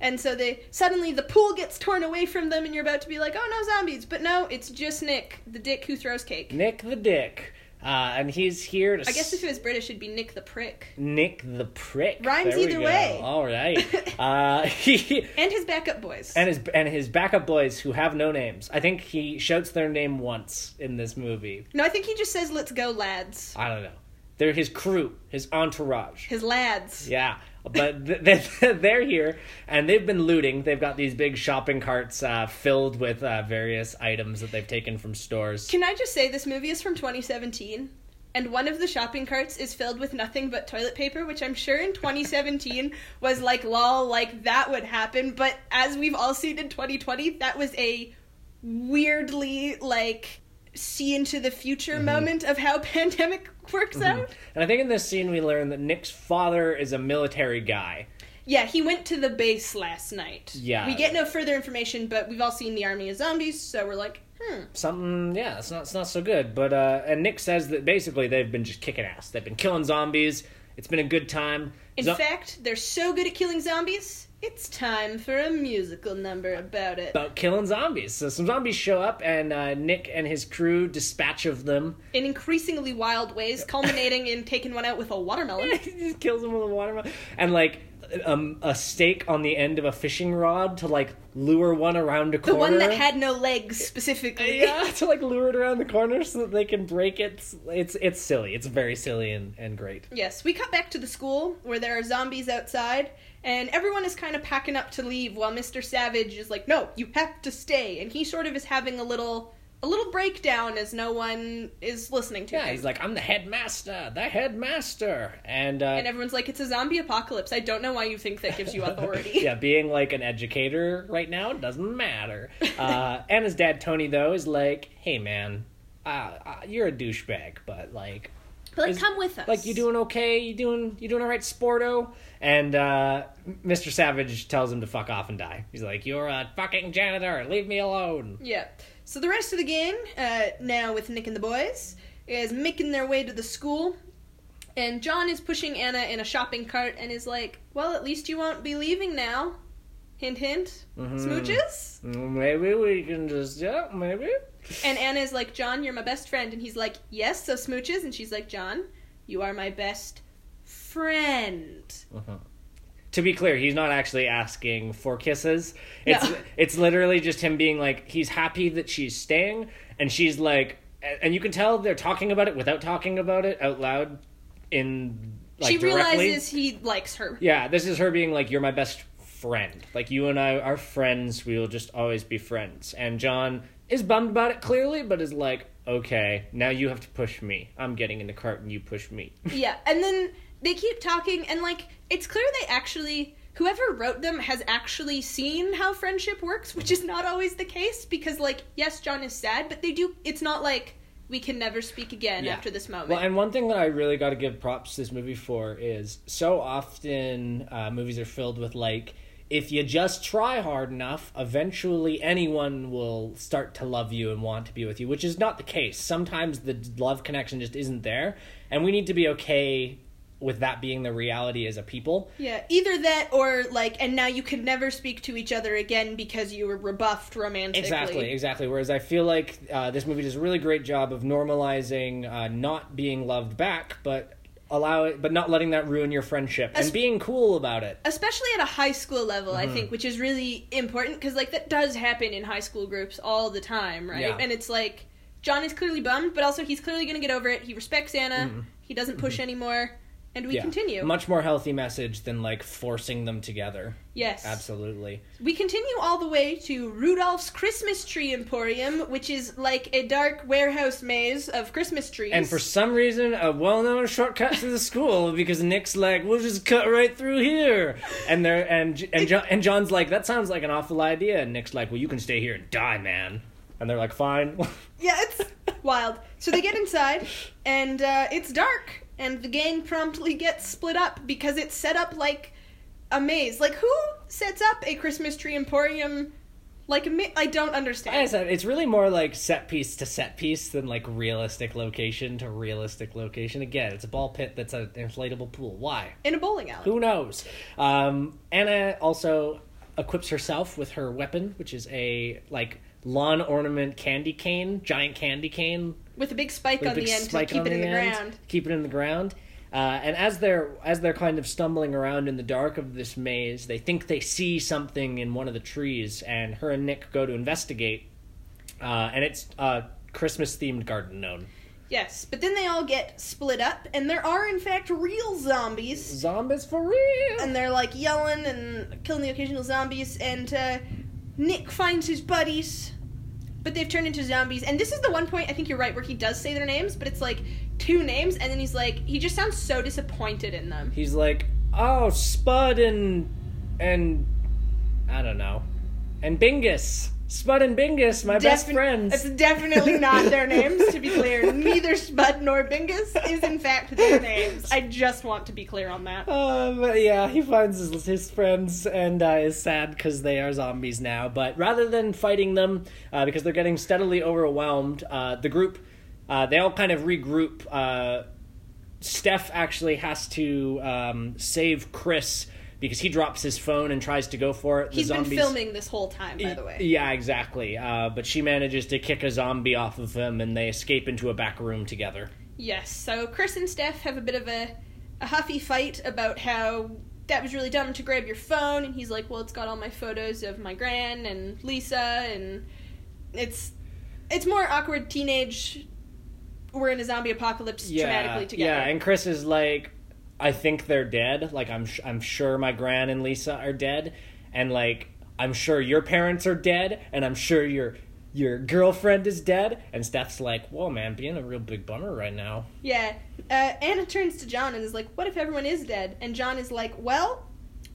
And so they suddenly the pool gets torn away from them, and you're about to be like, "Oh no, zombies!" But no, it's just Nick, the dick who throws cake. Nick the Dick. Uh, and he's here to I guess if it was British, it'd be Nick the prick. Nick the Prick. Rhymes There either way. All right. uh, he, And his backup boys. and his and his backup boys who have no names. I think he shouts their name once in this movie. no, I think he just says, "Let's go, lads." I don't know. They're his crew, his entourage. His lads. Yeah, but th- th- they're here and they've been looting. They've got these big shopping carts uh, filled with uh, various items that they've taken from stores. Can I just say this movie is from 2017? And one of the shopping carts is filled with nothing but toilet paper, which I'm sure in 2017 was like, lol, like that would happen. But as we've all seen in 2020, that was a weirdly, like, see into the future moment of how pandemic works out. And I think in this scene we learn that Nick's father is a military guy. Yeah, he went to the base last night. Yeah. We get no further information, but we've all seen the army of zombies, so we're like, hmm. something yeah it's not it's not so good but uh and nick says that basically they've been just kicking ass they've been killing zombies it's been a good time In Zo- fact, they're so good at killing zombies, it's time for a musical number about it. about killing zombies so some zombies show up and uh, nick and his crew dispatch of them In increasingly wild ways, culminating in taking one out with a watermelon. he just kills them with a watermelon and like um, a stake on the end of a fishing rod to like lure one around a corner. The corner one that had no legs specifically. yeah to like lure it around the corner so that they can break it it's it's silly it's very silly and, and great Yes, we cut back to the school where there are zombies outside, and everyone is kind of packing up to leave while Mr. Savage is like, "No, you have to stay." And he sort of is having a little a little breakdown as no one is listening to him. yeah him. he's like i'm the headmaster the headmaster and uh and everyone's like, "It's a zombie apocalypse." I don't know why you think that gives you authority. yeah, being like an educator right now doesn't matter. Uh, his dad, Tony, though, is like, "Hey, man, uh, uh, you're a douchebag, but like, but Like, Is- come with us. like you doing okay? You doing you doing all right, Sporto?" And uh, Mr. Savage tells him to fuck off and die. He's like, "You're a fucking janitor. Leave me alone." Yeah. So the rest of the gang, uh, now with Nick and the boys, is making their way to the school. And John is pushing Anna in a shopping cart and is like, Well, at least you won't be leaving now. Hint, hint. Mhm. Smooches? Maybe we can just yeah, maybe. And Anna is like, John, you're my best friend. And he's like, Yes, so smooches. And she's like, John, you are my best friend. Uh-huh. To be clear, he's not actually asking for kisses. It's No. it's literally just him being like he's happy that she's staying, and she's like, and you can tell they're talking about it without talking about it out loud. In like she directly. realizes he likes her. Yeah, this is her being like, "You're my best friend. Like you and I are friends. We will just always be friends." And John is bummed about it clearly, but is like, "Okay, now you have to push me. I'm getting in the cart, and you push me." Yeah, and then they keep talking, and like it's clear they actually whoever wrote them has actually seen how friendship works, which is not always the case because like yes, John is sad, but they do. It's not like we can never speak again Yeah. after this moment. Well, and one thing that I really got to give props to this movie for is so often uh, movies are filled with like, if you just try hard enough, eventually anyone will start to love you and want to be with you, which is not the case. Sometimes the love connection just isn't there, and we need to be okay with that being the reality as a people. yeah, either that or like, and now you can never speak to each other again because you were rebuffed romantically. Exactly, exactly. Whereas I feel like uh, this movie does a really great job of normalizing uh, not being loved back, but allow it, but not letting that ruin your friendship Es- and being cool about it. especially at a high school level i Mm-hmm. think which is really important because like that does happen in high school groups all the time right Yeah. and it's like john is clearly bummed but also he's clearly going to get over it he respects anna Mm-hmm. he doesn't push anymore And we Yeah. continue. Much more healthy message than like forcing them together. yes. Absolutely. We continue all the way to Rudolph's Christmas Tree Emporium, which is like a dark warehouse maze of Christmas trees. And for some reason, a well-known shortcut to the school because Nick's like, "We'll just cut right through here," and they're and and John, and John's like, "That sounds like an awful idea," and Nick's like, "Well, you can stay here and die, man," and they're like, "Fine." Yeah, it's wild. So they get inside, and uh, it's dark, and the gang promptly gets split up because it's set up like a maze. Like, who sets up a Christmas tree emporium like a? I don't Like I understand. said, it's really more like set piece to set piece than like realistic location to realistic location. Again, it's a ball pit that's an inflatable pool. Why? In a bowling alley. Who knows? Um, Anna also equips herself with her weapon, which is a like lawn ornament candy cane, giant candy cane With a big spike on big the end to keep it in the end, ground. Keep it in the ground. Uh, and as they're as they're kind of stumbling around in the dark of this maze, they think they see something in one of the trees, and her and Nick go to investigate. Uh, and it's a Christmas themed garden gnome. Yes, but then they all get split up, and there are, in fact, real zombies. Zombies for real. and they're like yelling and killing the occasional zombies and uh, nick finds his buddies but they've turned into zombies. And this is the one point i think you're right where he does say their names but it's like two names and then he's like he just sounds so disappointed in them. He's like, "Oh, Spud and and I don't know, and Bingus, Spud and Bingus, my best friends." it's definitely not their names to be clear neither spud nor bingus is in fact their names i just want to be clear on that Um, yeah, he finds his, his friends and uh, is sad because they are zombies now. But rather than fighting them, uh, because they're getting steadily overwhelmed, uh, the group, uh, they all kind of regroup. Uh, Steph actually has to um, save Chris because he drops his phone and tries to go for it. The he's zombies, been filming this whole time by the way Yeah, exactly. Uh, but she manages to kick a zombie off of him, and they escape into a back room together. Yes, so Chris and Steph have a bit of a, a huffy fight about how that was really dumb to grab your phone, and he's like, well, it's got all my photos of my gran and Lisa, and it's it's more awkward teenage. We're in a zombie apocalypse dramatically together. Yeah, and Chris is like, I think they're dead. Like I'm, sh- I'm sure my gran and Lisa are dead, and like I'm sure your parents are dead, and I'm sure your your girlfriend is dead. And Steph's like, whoa, man, being a real big bummer right now. Yeah. Uh, Anna turns to John and is like, "What if everyone is dead?" And John is like, "Well."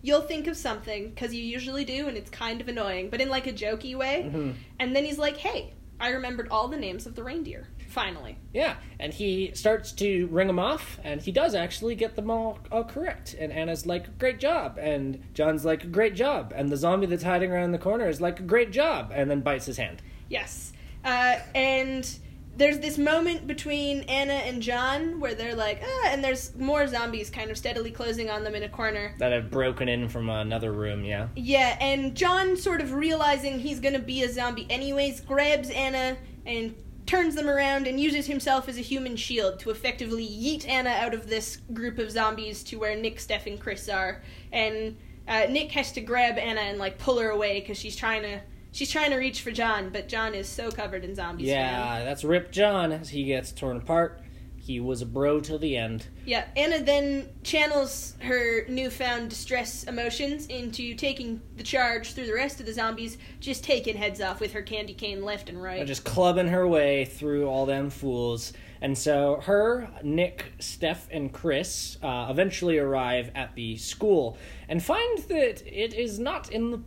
You'll think of something because you usually do, and it's kind of annoying, but in like a jokey way. Mhm. And then he's like, "Hey, I remembered all the names of the reindeer. Finally." Yeah, and he starts to ring them off, and he does actually get them all, all correct. And Anna's like, "Great job," and John's like, "Great job," and the zombie that's hiding around the corner is like, "Great job," and then bites his hand. Yes. Uh, and there's this moment between Anna and John where they're like, ah, and there's more zombies kind of steadily closing on them in a corner. That have broken in from another room. Yeah. Yeah, and John, sort of realizing he's gonna be a zombie anyways, grabs Anna and turns them around and uses himself as a human shield to effectively yeet Anna out of this group of zombies to where Nick, Steph, and Chris are. And uh, Nick has to grab Anna and like pull her away because she's trying to she's trying to reach for John, but John is so covered in zombies. man. Yeah, that's Rip John as he gets torn apart. He was a bro till the end. Yeah, Anna then channels her newfound distress emotions into taking the charge through the rest of the zombies, just taking heads off with her candy cane left and right. Just clubbing her way through all them fools. And so her, Nick, Steph, and Chris uh, eventually arrive at the school and find that it is not in the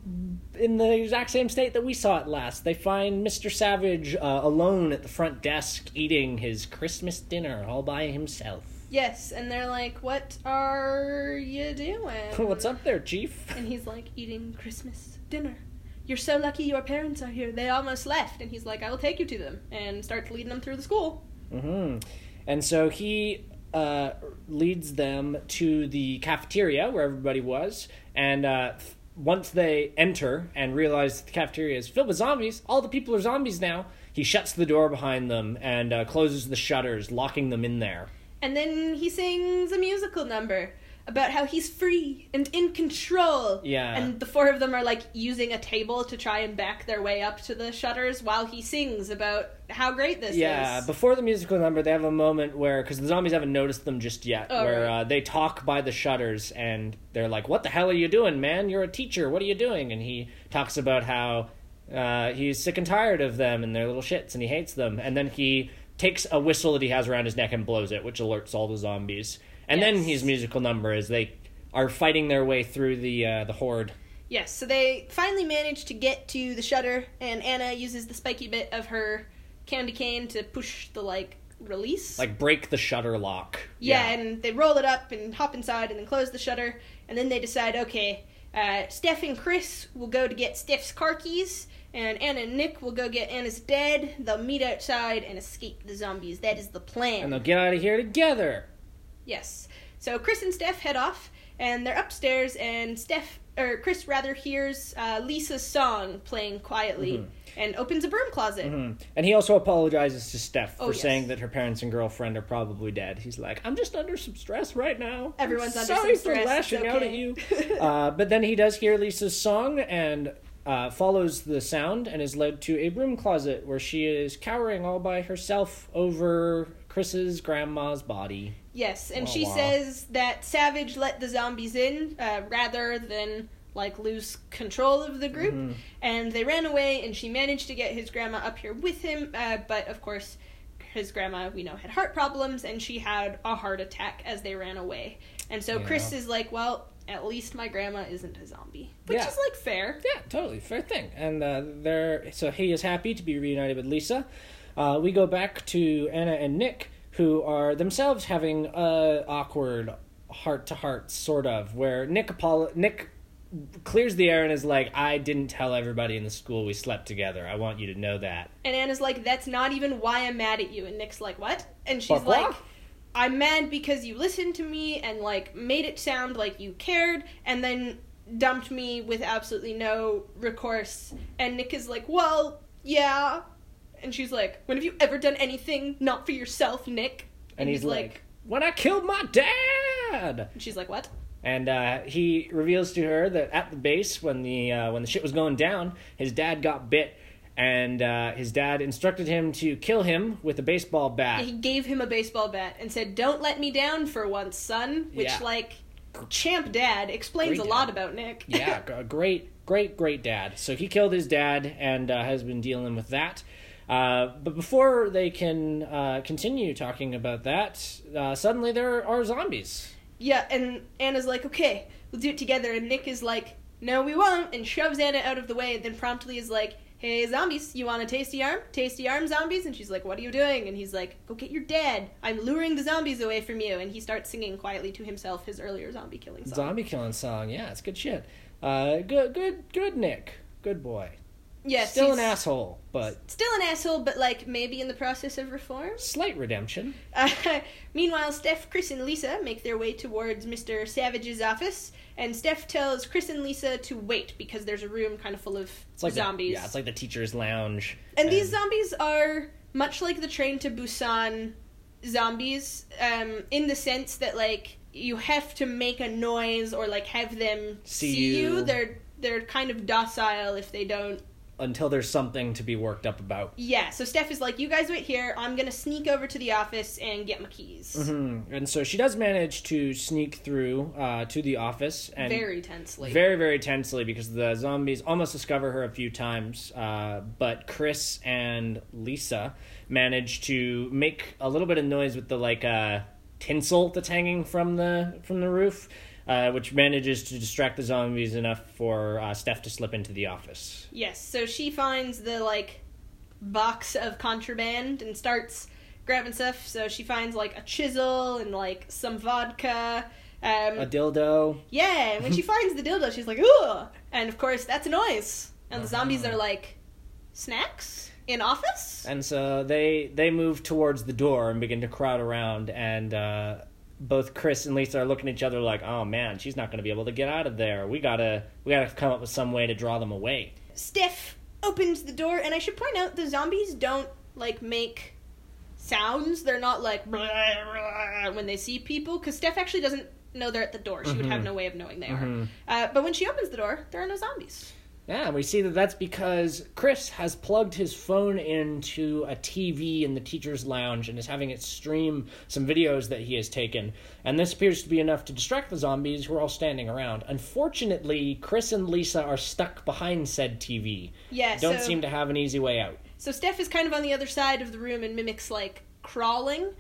in the exact same state that we saw it last. They find Mr. Savage uh, alone at the front desk eating his Christmas dinner all by himself. Yes, and they're like, "What are you doing?" What's up there, Chief? And he's like, "Eating Christmas dinner." You're so lucky your parents are here. They almost left. And he's like, I will take you to them. And starts leading them through the school. Hmm And so he uh, leads them to the cafeteria where everybody was, and uh, once they enter and realize the cafeteria is filled with zombies, all the people are zombies now. He shuts the door behind them and uh, closes the shutters, locking them in there. And then he sings a musical number. About how he's free and in control. Yeah. And the four of them are like using a table to try and back their way up to the shutters while he sings about how great this Yeah, is. Yeah, before the musical number, they have a moment where, because the zombies haven't noticed them just yet, Oh, where right. uh, they talk by the shutters and they're like, What the hell are you doing, man? You're a teacher. What are you doing? And he talks about how uh, he's sick and tired of them and their little shits and he hates them. And then he takes a whistle that he has around his neck and blows it, which alerts all the zombies. And then his musical number is they are fighting their way through the uh, the horde. Yes, so they finally manage to get to the shutter, and Anna uses the spiky bit of her candy cane to push the like release. Like break the shutter lock. yeah, and they roll it up and hop inside, and then close the shutter, and then they decide, okay, uh, Steph and Chris will go to get Steph's car keys, and Anna and Nick will go get Anna's dad. They'll meet outside and escape the zombies. That is the plan. And they'll get out of here together. Yes. So Chris and Steph head off, and they're upstairs, and Steph or Chris rather hears uh, Lisa's song playing quietly, Mm-hmm. and opens a broom closet. Mhm. And he also apologizes to Steph for Oh, yes. saying that her parents and girlfriend are probably dead. He's like, "I'm just under some stress right now. I'm Everyone's under some stress. Sorry for lashing out at you." uh, but then he does hear Lisa's song and uh, follows the sound and is led to a broom closet where she is cowering all by herself over Chris's grandma's body. Yes, and Wah, she wah. says that Savage let the zombies in uh, rather than like lose control of the group, Mm-hmm. and they ran away. And she managed to get his grandma up here with him, uh, but of course, his grandma we know had heart problems, and she had a heart attack as they ran away. And so Yeah. Chris is like, "Well, at least my grandma isn't a zombie," which Yeah. is like fair. Yeah, totally fair thing. And uh, they're so he is happy to be reunited with Lisa. Uh, we go back to Anna and Nick, who are themselves having a awkward heart to heart sort of, where Nick apolo- Nick clears the air and is like, "I didn't tell everybody in the school we slept together. I want you to know that." And Anna's like, "That's not even why I'm mad at you." And Nick's like, "What?" And she's Pourquoi? like, "I'm mad because you listened to me and like made it sound like you cared, and then dumped me with absolutely no recourse." And Nick is like, "Well, yeah." And she's like, "When have you ever done anything not for yourself, Nick?" And, he's, like, "When I killed my dad." and she's like, "What?" And uh, he reveals to her that at the base, when the uh, when the shit was going down, his dad got bit, and uh, his dad instructed him to kill him with a baseball bat. He gave him a baseball bat and said, "Don't let me down for once, son." Which, Yeah. like, champ dad explains Great a lot about Nick. yeah, great, great, great dad. So he killed his dad and uh, has been dealing with that. Uh, but before they can uh, continue talking about that, uh, suddenly there are zombies. Yeah, and Anna's like, okay, we'll do it together. And Nick is like, no, we won't, and shoves Anna out of the way, and then promptly is like, hey, zombies, you want a tasty arm? Tasty arm, zombies? And she's like, what are you doing? And he's like, go get your dad. I'm luring the zombies away from you. And he starts singing quietly to himself his earlier zombie killing song. Zombie killing song, yeah, it's good shit. Uh, good, good, good, Nick, good boy. Yes, Still he's an asshole, but Still an asshole, but like maybe in the process of reform. slight redemption. Uh, meanwhile, Steph, Chris, and Lisa make their way towards Mr. Savage's office, and Steph tells Chris and Lisa to wait because there's a room kind of full of It's like zombies. The, yeah, it's like the teacher's lounge. and these zombies are much like the Train to Busan zombies, um, in the sense that like you have to make a noise or like have them See you. They're they're kind of docile if they don't until there's something to be worked up about. Yeah, so Steph is like, you guys wait here. I'm gonna sneak over to the office and get my keys. hmm And so she does manage to sneak through uh, to the office and Very tensely. very very tensely because the zombies almost discover her a few times. Uh, but Chris and Lisa manage to make a little bit of noise with the like uh, tinsel that's hanging from the from the roof. Uh, which manages to distract the zombies enough for uh, Steph to slip into the office. yes, so she finds the like box of contraband and starts grabbing stuff. So she finds like a chisel and like some vodka. Um, A dildo. yeah, and when she finds the dildo, she's like, "Ugh!" And of course, that's a noise. And the zombies Uh-huh. are like, "Snacks in office?" And so they they move towards the door and begin to crowd around, and uh, both Chris and Lisa are looking at each other like, "Oh man, she's not going to be able to get out of there. We gotta we gotta come up with some way to draw them away." Steph opens the door, and I should point out the zombies don't like make sounds. They're not like "Blah, blah," when they see people, because Steph actually doesn't know they're at the door. She would have Mhm. no way of knowing they Mhm. are. Uh, but when she opens the door, there are no zombies. Yeah, we see that that's because Chris has plugged his phone into a TV in the teacher's lounge and is having it stream some videos that he has taken. And this appears to be enough to distract the zombies who are all standing around. Unfortunately, Chris and Lisa are stuck behind said TV. Yeah, Don't so, seem to have an easy way out. so Steph is kind of on the other side of the room and mimics like crawling,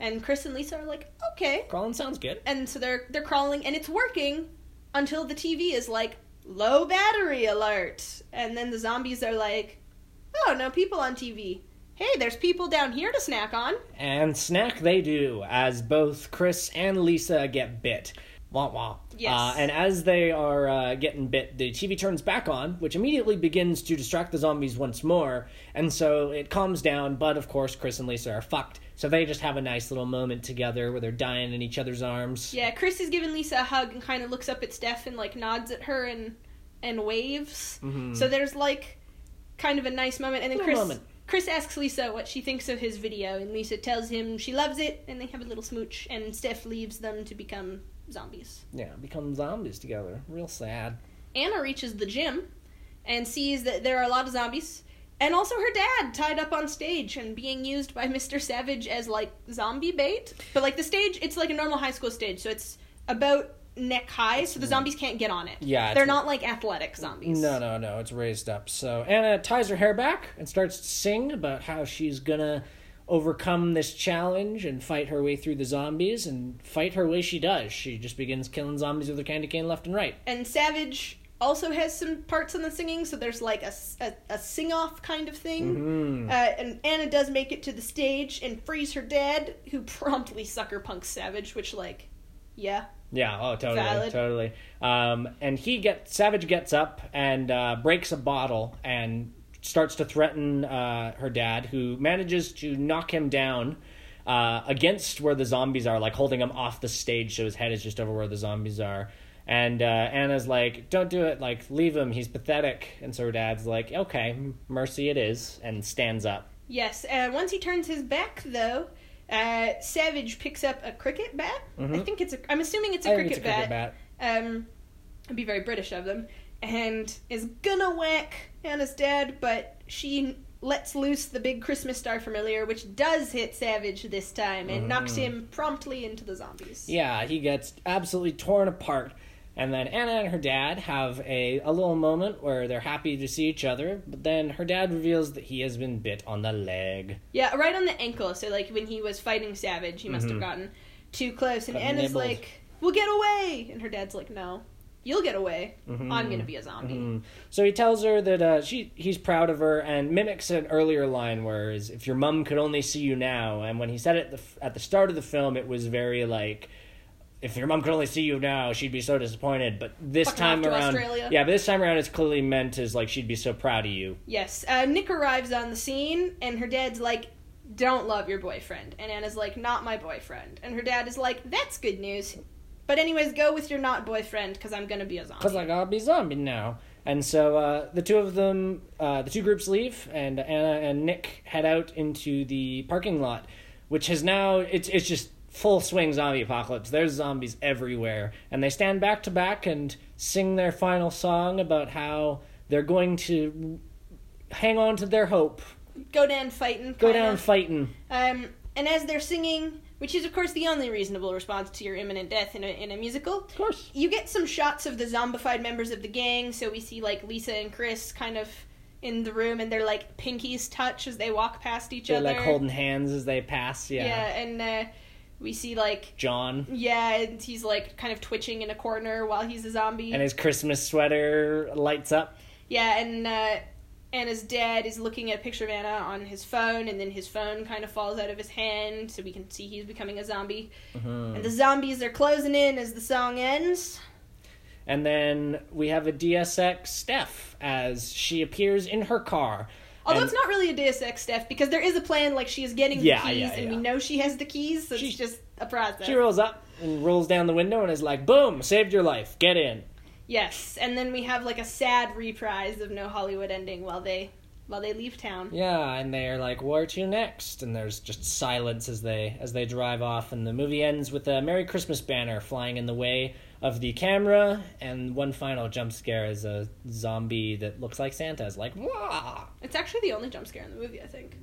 and Chris and Lisa are like, okay, crawling sounds good. and so they're they're crawling and it's working until the TV is like low battery alert, and then the zombies are like, oh no people on TV. Hey, there's people down here to snack on. And snack they do, as both Chris and Lisa get bit. Wah wah. Yes. Uh, and as they are uh, getting bit, the TV turns back on, which immediately begins to distract the zombies once more. And so it calms down, but of course, Chris and Lisa are fucked. So they just have a nice little moment together where they're dying in each other's arms. Yeah, Chris is giving Lisa a hug and kind of looks up at Steph and like nods at her and and waves. Mhm. So there's like kind of a nice moment, and then Chris moment. Chris asks Lisa what she thinks of his video, and Lisa tells him she loves it, and they have a little smooch, and Steph leaves them to become zombies. Yeah, become zombies together. Real sad. Anna reaches the gym and sees that there are a lot of zombies. And also her dad tied up on stage and being used by Mr. Savage as like zombie bait. But like the stage, it's like a normal high school stage, so it's about neck high, so the zombies can't get on it. Yeah, They're not like athletic zombies. No, no, no. It's raised up. So Anna ties her hair back and starts to sing about how she's gonna overcome this challenge and fight her way through the zombies and fight her way she does. She just begins killing zombies with her candy cane left and right. And Savage also has some parts in the singing, so there's like a sing off kind of thing. Hmm. Uh, and Anna does make it to the stage and frees her dad, who promptly sucker punks Savage, which, like, yeah. Yeah, oh totally, Valid. totally. Um, and he gets Savage gets up and uh, breaks a bottle and starts to threaten uh, her dad, who manages to knock him down uh, against where the zombies are, like holding him off the stage, so his head is just over where the zombies are. And uh, Anna's like, "Don't do it! Like, leave him. He's pathetic." And so her dad's like, "Okay, mercy it is," and stands up. Yes, uh, once he turns his back, though, uh, Savage picks up a cricket bat. I Mhm. think it's a. I'm assuming it's a I cricket it's a cricket bat. Um, it'd be very British of them, and is gonna whack Anna's dad, but she lets loose the big Christmas star from earlier, which does hit Savage this time and knocks him promptly into the zombies. Mm-hmm. Yeah, he gets absolutely torn apart. And then Anna and her dad have a, a little moment where they're happy to see each other, but then her dad reveals that he has been bit on the leg. Yeah, right on the ankle. So like when he was fighting Savage, he must have Mhm. gotten too close, and Got Anna's nibbled. like, "We'll get away," and her dad's like, "No, you'll get away. Mhm. I'm gonna be a zombie." Mhm. So he tells her that uh, she he's proud of her and mimics an earlier line where is if your mom could only see you now. And when he said it the, at the start of the film, it was very like. If your mom could only see you now, she'd be so disappointed. But this Fucking time around, Australia. yeah, but this time around, it's clearly meant as like she'd be so proud of you. Yes. Uh, Nick arrives on the scene, and her dad's like, "Don't love your boyfriend," and Anna's like, "Not my boyfriend," and her dad is like, "That's good news." But anyways, go with your not boyfriend because I'm gonna be a zombie. Cause I gotta be zombie now. And so uh, the two of them, uh, the two groups leave, and Anna and Nick head out into the parking lot, which has now it's it's just full swing zombie apocalypse. There's zombies everywhere, and they stand back to back and sing their final song about how they're going to hang on to their hope, go down fighting. go down fighting. Um, and as they're singing, which is of course the only reasonable response to your imminent death in a in a musical, Of course. you get some shots of the zombified members of the gang. So we see like Lisa and Chris kind of in the room, and they're like pinkies touch as they walk past each They're other. like holding hands as they pass. Yeah. yeah, and uh, we see like John yeah, and he's like kind of twitching in a corner while he's a zombie. and his Christmas sweater lights up. yeah, and uh, Anna's dad is looking at a picture of Anna on his phone, and then his phone kind of falls out of his hand, so we can see he's becoming a zombie. Mhm. And the zombies are closing in as the song ends. And then we have a Deus Ex Steph as she appears in her car. Although And it's not really a Deus Ex Steph because there is a plan, like she is getting Yeah, the keys, yeah, and we know she has the keys, so She- it's just a process. She rolls up and rolls down the window and is like, boom, saved your life. Get in. Yes, and then we have like a sad reprise of No Hollywood Ending while they while they leave town. Yeah, and they're like, "Where to next?" And there's just silence as they as they drive off, and the movie ends with a "Merry Christmas" banner flying in the way of the camera, and one final jump scare is a zombie that looks like Santa is like, "Wah!" It's actually the only jump scare in the movie, I think.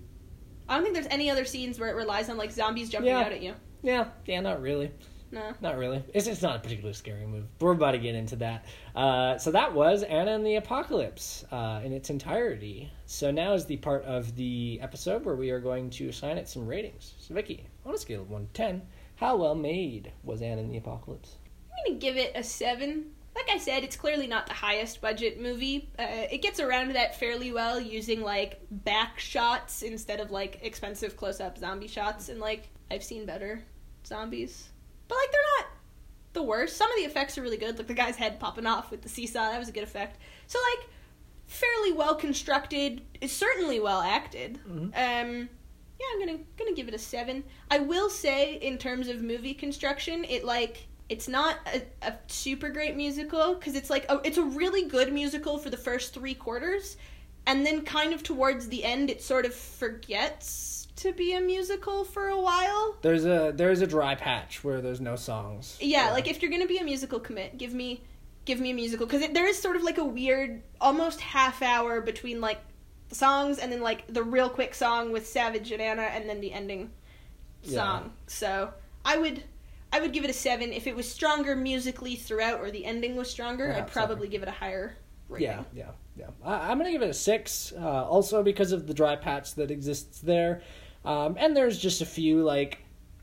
I don't think there's any other scenes where it relies on like zombies jumping Yeah. out at you. Yeah, yeah, not really. No. Not really. It's, it's not a particularly scary movie. We're about to get into that. Uh, so that was Anna and the Apocalypse uh, in its entirety. So now is the part of the episode where we are going to assign it some ratings. So Vicky, on a scale of one to ten, how well made was Anna and the Apocalypse? I'm gonna give it a seven. Like I said, it's clearly not the highest budget movie. Uh, it gets around that fairly well using like back shots instead of like expensive close up zombie shots. And like I've seen better zombies, but like they're not the worst. Some of the effects are really good, like the guy's head popping off with the seesaw. That was a good effect. So like fairly well constructed. It's certainly well acted. Mhm. Um, yeah, I'm gonna gonna give it a seven. I will say, in terms of movie construction, it like it's not a, a super great musical because it's like a, it's a really good musical for the first three quarters, and then kind of towards the end, it sort of forgets to be a musical for a while. There's a there's a dry patch where there's no songs. Yeah, like if you're gonna be a musical commit, give me give me a musical because there is sort of like a weird, almost half hour between like the songs and then like the real quick song with Savage and Anna and then the ending song Yeah. song. So I would I would give it a seven if it was stronger musically throughout or the ending was stronger. I'd Perhaps, probably give it a higher rating. Yeah, yeah, yeah. I, I'm gonna give it a six. Uh, also because of the dry patch that exists there, um, and there's just a few like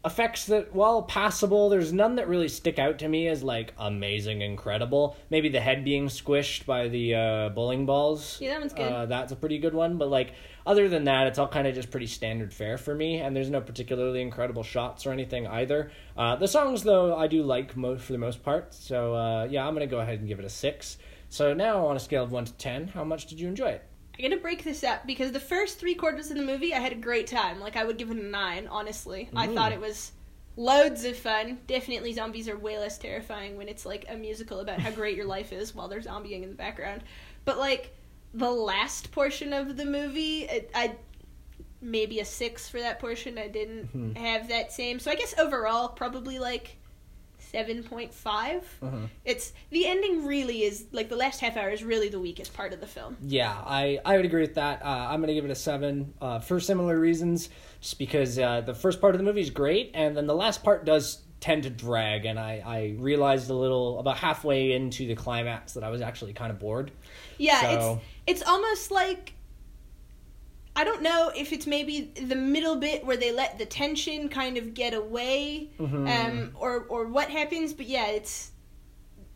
effects that, while passable, there's none that really stick out to me as like amazing, incredible. Maybe the head being squished by the uh, bowling balls. Yeah, that one's good. Uh, that's a pretty good one. But like other than that, it's all kind of just pretty standard fare for me, and there's no particularly incredible shots or anything either. Uh, the songs though, I do like most for the most part. So uh, yeah, I'm gonna go ahead and give it a six. So now on a scale of one to ten, how much did you enjoy it? I'm gonna break this up because the first three quarters of the movie I had a great time. Like I would give it a nine, honestly. I Mm. thought it was loads of fun. Definitely zombies are way less terrifying when it's like a musical about how great your life is while they're zombieing in the background. But like the last portion of the movie, it, I maybe a six for that portion. I didn't Mhm. have that same. So I guess overall probably like seven point five. Uh-huh. It's the ending really is like the last half hour is really the weakest part of the film. Yeah, I, I would agree with that. Uh, I'm going to give it a 7 uh, for similar reasons, just because uh, the first part of the movie is great, and then the last part does tend to drag, and I, I realized a little, about halfway into the climax, that I was actually kind of bored. Yeah, So- it's it's almost like I don't know if it's maybe the middle bit where they let the tension kind of get away, Mhm. um, or or what happens. But yeah, it's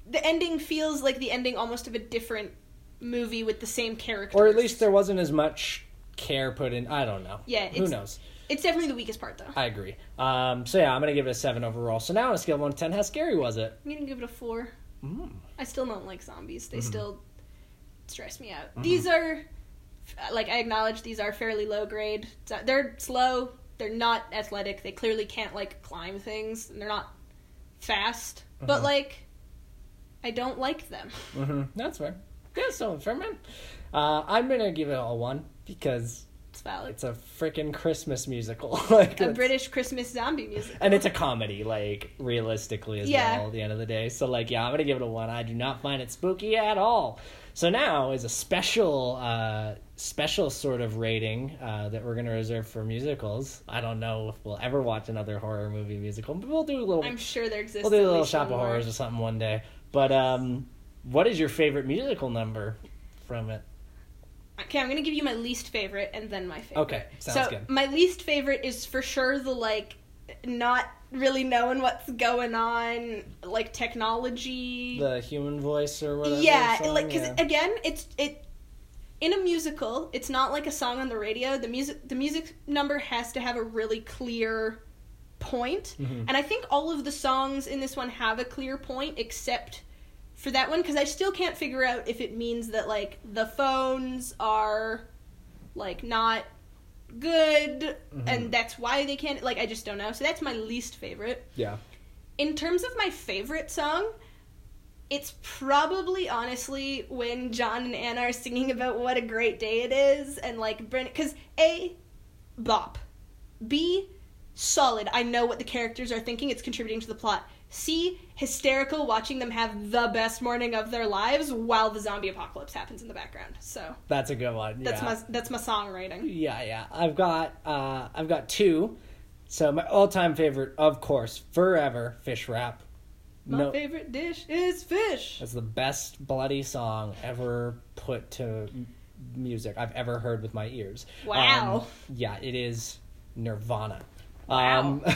the ending feels like the ending almost of a different movie with the same characters. Or at least there wasn't as much care put in. I don't know. Yeah, Who knows? it's definitely the weakest part though. I agree. Um, so yeah, I'm going to give it a 7 overall. So now on a scale of 1 to 10, how scary was it? I'm gonna give it a four. Mm. I still don't like zombies. They Mhm. still stress me out. Mhm. These are, like, I acknowledge these are fairly low grade. They're slow. They're not athletic. They clearly can't like climb things, and they're not fast. But Mhm. like, I don't like them. hmm That's fair. Good, so fair man. Uh, I'm going to give it a 1 because It's valid. it's a freaking Christmas musical. like a British Christmas zombie musical, and it's a comedy, like realistically as Yeah. well. At the end of the day, so like, yeah, I'm gonna give it a one. I do not find it spooky at all. So now is a special, uh, special sort of rating uh, that we're gonna reserve for musicals. I don't know if we'll ever watch another horror movie musical, but we'll do a little. I'm sure there exists. we'll do a little shop of horrors or something one day. But um, what is your favorite musical number from it? Okay, I'm gonna give you my least favorite and then my favorite. Okay, sounds so good. my least favorite is for sure the like not really knowing what's going on, like technology. The human voice or whatever. yeah, song? like because Yeah. again, it's it in a musical. It's not like a song on the radio. The music the music number has to have a really clear point, Mhm. and I think all of the songs in this one have a clear point except for that one because I still can't figure out if it means that like the phones are like not good Mhm. and that's why they can't like I just don't know. So that's my least favorite. yeah. In terms of my favorite song, It's probably honestly when John and Anna are singing about what a great day it is, and like Brennan, because A, bop. B, solid. I know what the characters are thinking. It's contributing to the plot. C, hysterical watching them have the best morning of their lives while the zombie apocalypse happens in the background. So That's a good one. that's yeah. my that's my songwriting. Yeah, yeah. I've got uh I've got two. So my all-time favorite, of course, forever fish wrap. My No, favorite dish is fish. that's the best bloody song ever put to music I've ever heard with my ears. Wow. Um, yeah, it is Nirvana. Wow. Um,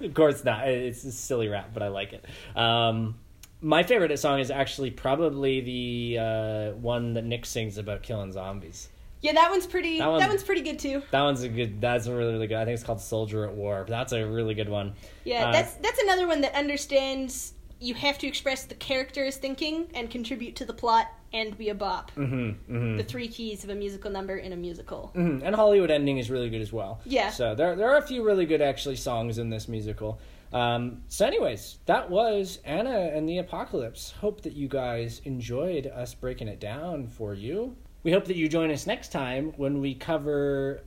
of course not. It's a silly rap, but I like it. Um, my favorite song is actually probably the uh, one that Nick sings about killing zombies. Yeah, that one's pretty. That That, one's- pretty good too. That one's a good. That's a really really good. I think it's called Soldier at War. But that's a really good one. Yeah, Uh, that's that's another one that understands you have to express the character's thinking and contribute to the plot and be a bop. Mm-hmm, mm-hmm. The three keys of a musical number in a musical. hmm And Hollywood ending is really good as well. Yeah. So there there are a few really good actually songs in this musical. Um, so, anyways, that was Anna and the Apocalypse. Hope that you guys enjoyed us breaking it down for you. We hope that you join us next time when we cover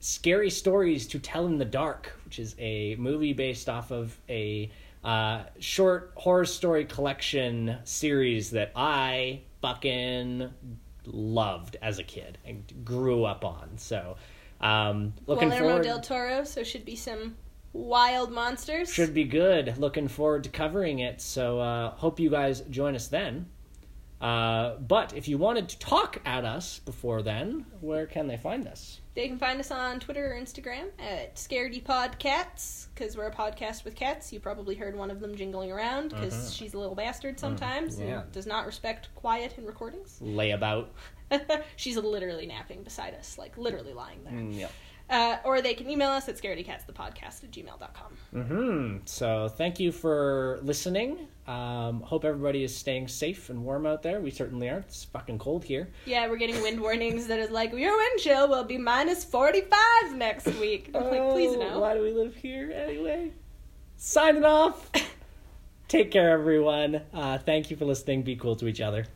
Scary Stories to Tell in the Dark, which is a movie based off of a uh, short horror story collection series that I fucking loved as a kid and grew up on. So, um, looking Guillermo forward. del Toro, so should be some wild monsters. Should be good. Looking forward to covering it. So, uh, hope you guys join us then. Uh, but if you wanted to talk at us before then, where can they find us? They can find us on Twitter or Instagram at ScaredyPodcats because we're a podcast with cats. You probably heard one of them jingling around because she's a little bastard sometimes Yeah. and does not respect quiet in recordings. Layabout. she's literally napping beside us, like literally lying there. Mm, yeah. Uh, or they can email us at scaredycatsthepodcast at gmail.com. hmm So, thank you for listening. Um, hope everybody is staying safe and warm out there. We certainly are. It's fucking cold here. Yeah, we're getting wind warnings that is like, your wind chill will be minus 45 next week. I'm like, please Oh, no. Why do we live here anyway? Signing off. Take care, everyone. Uh, thank you for listening. Be cool to each other.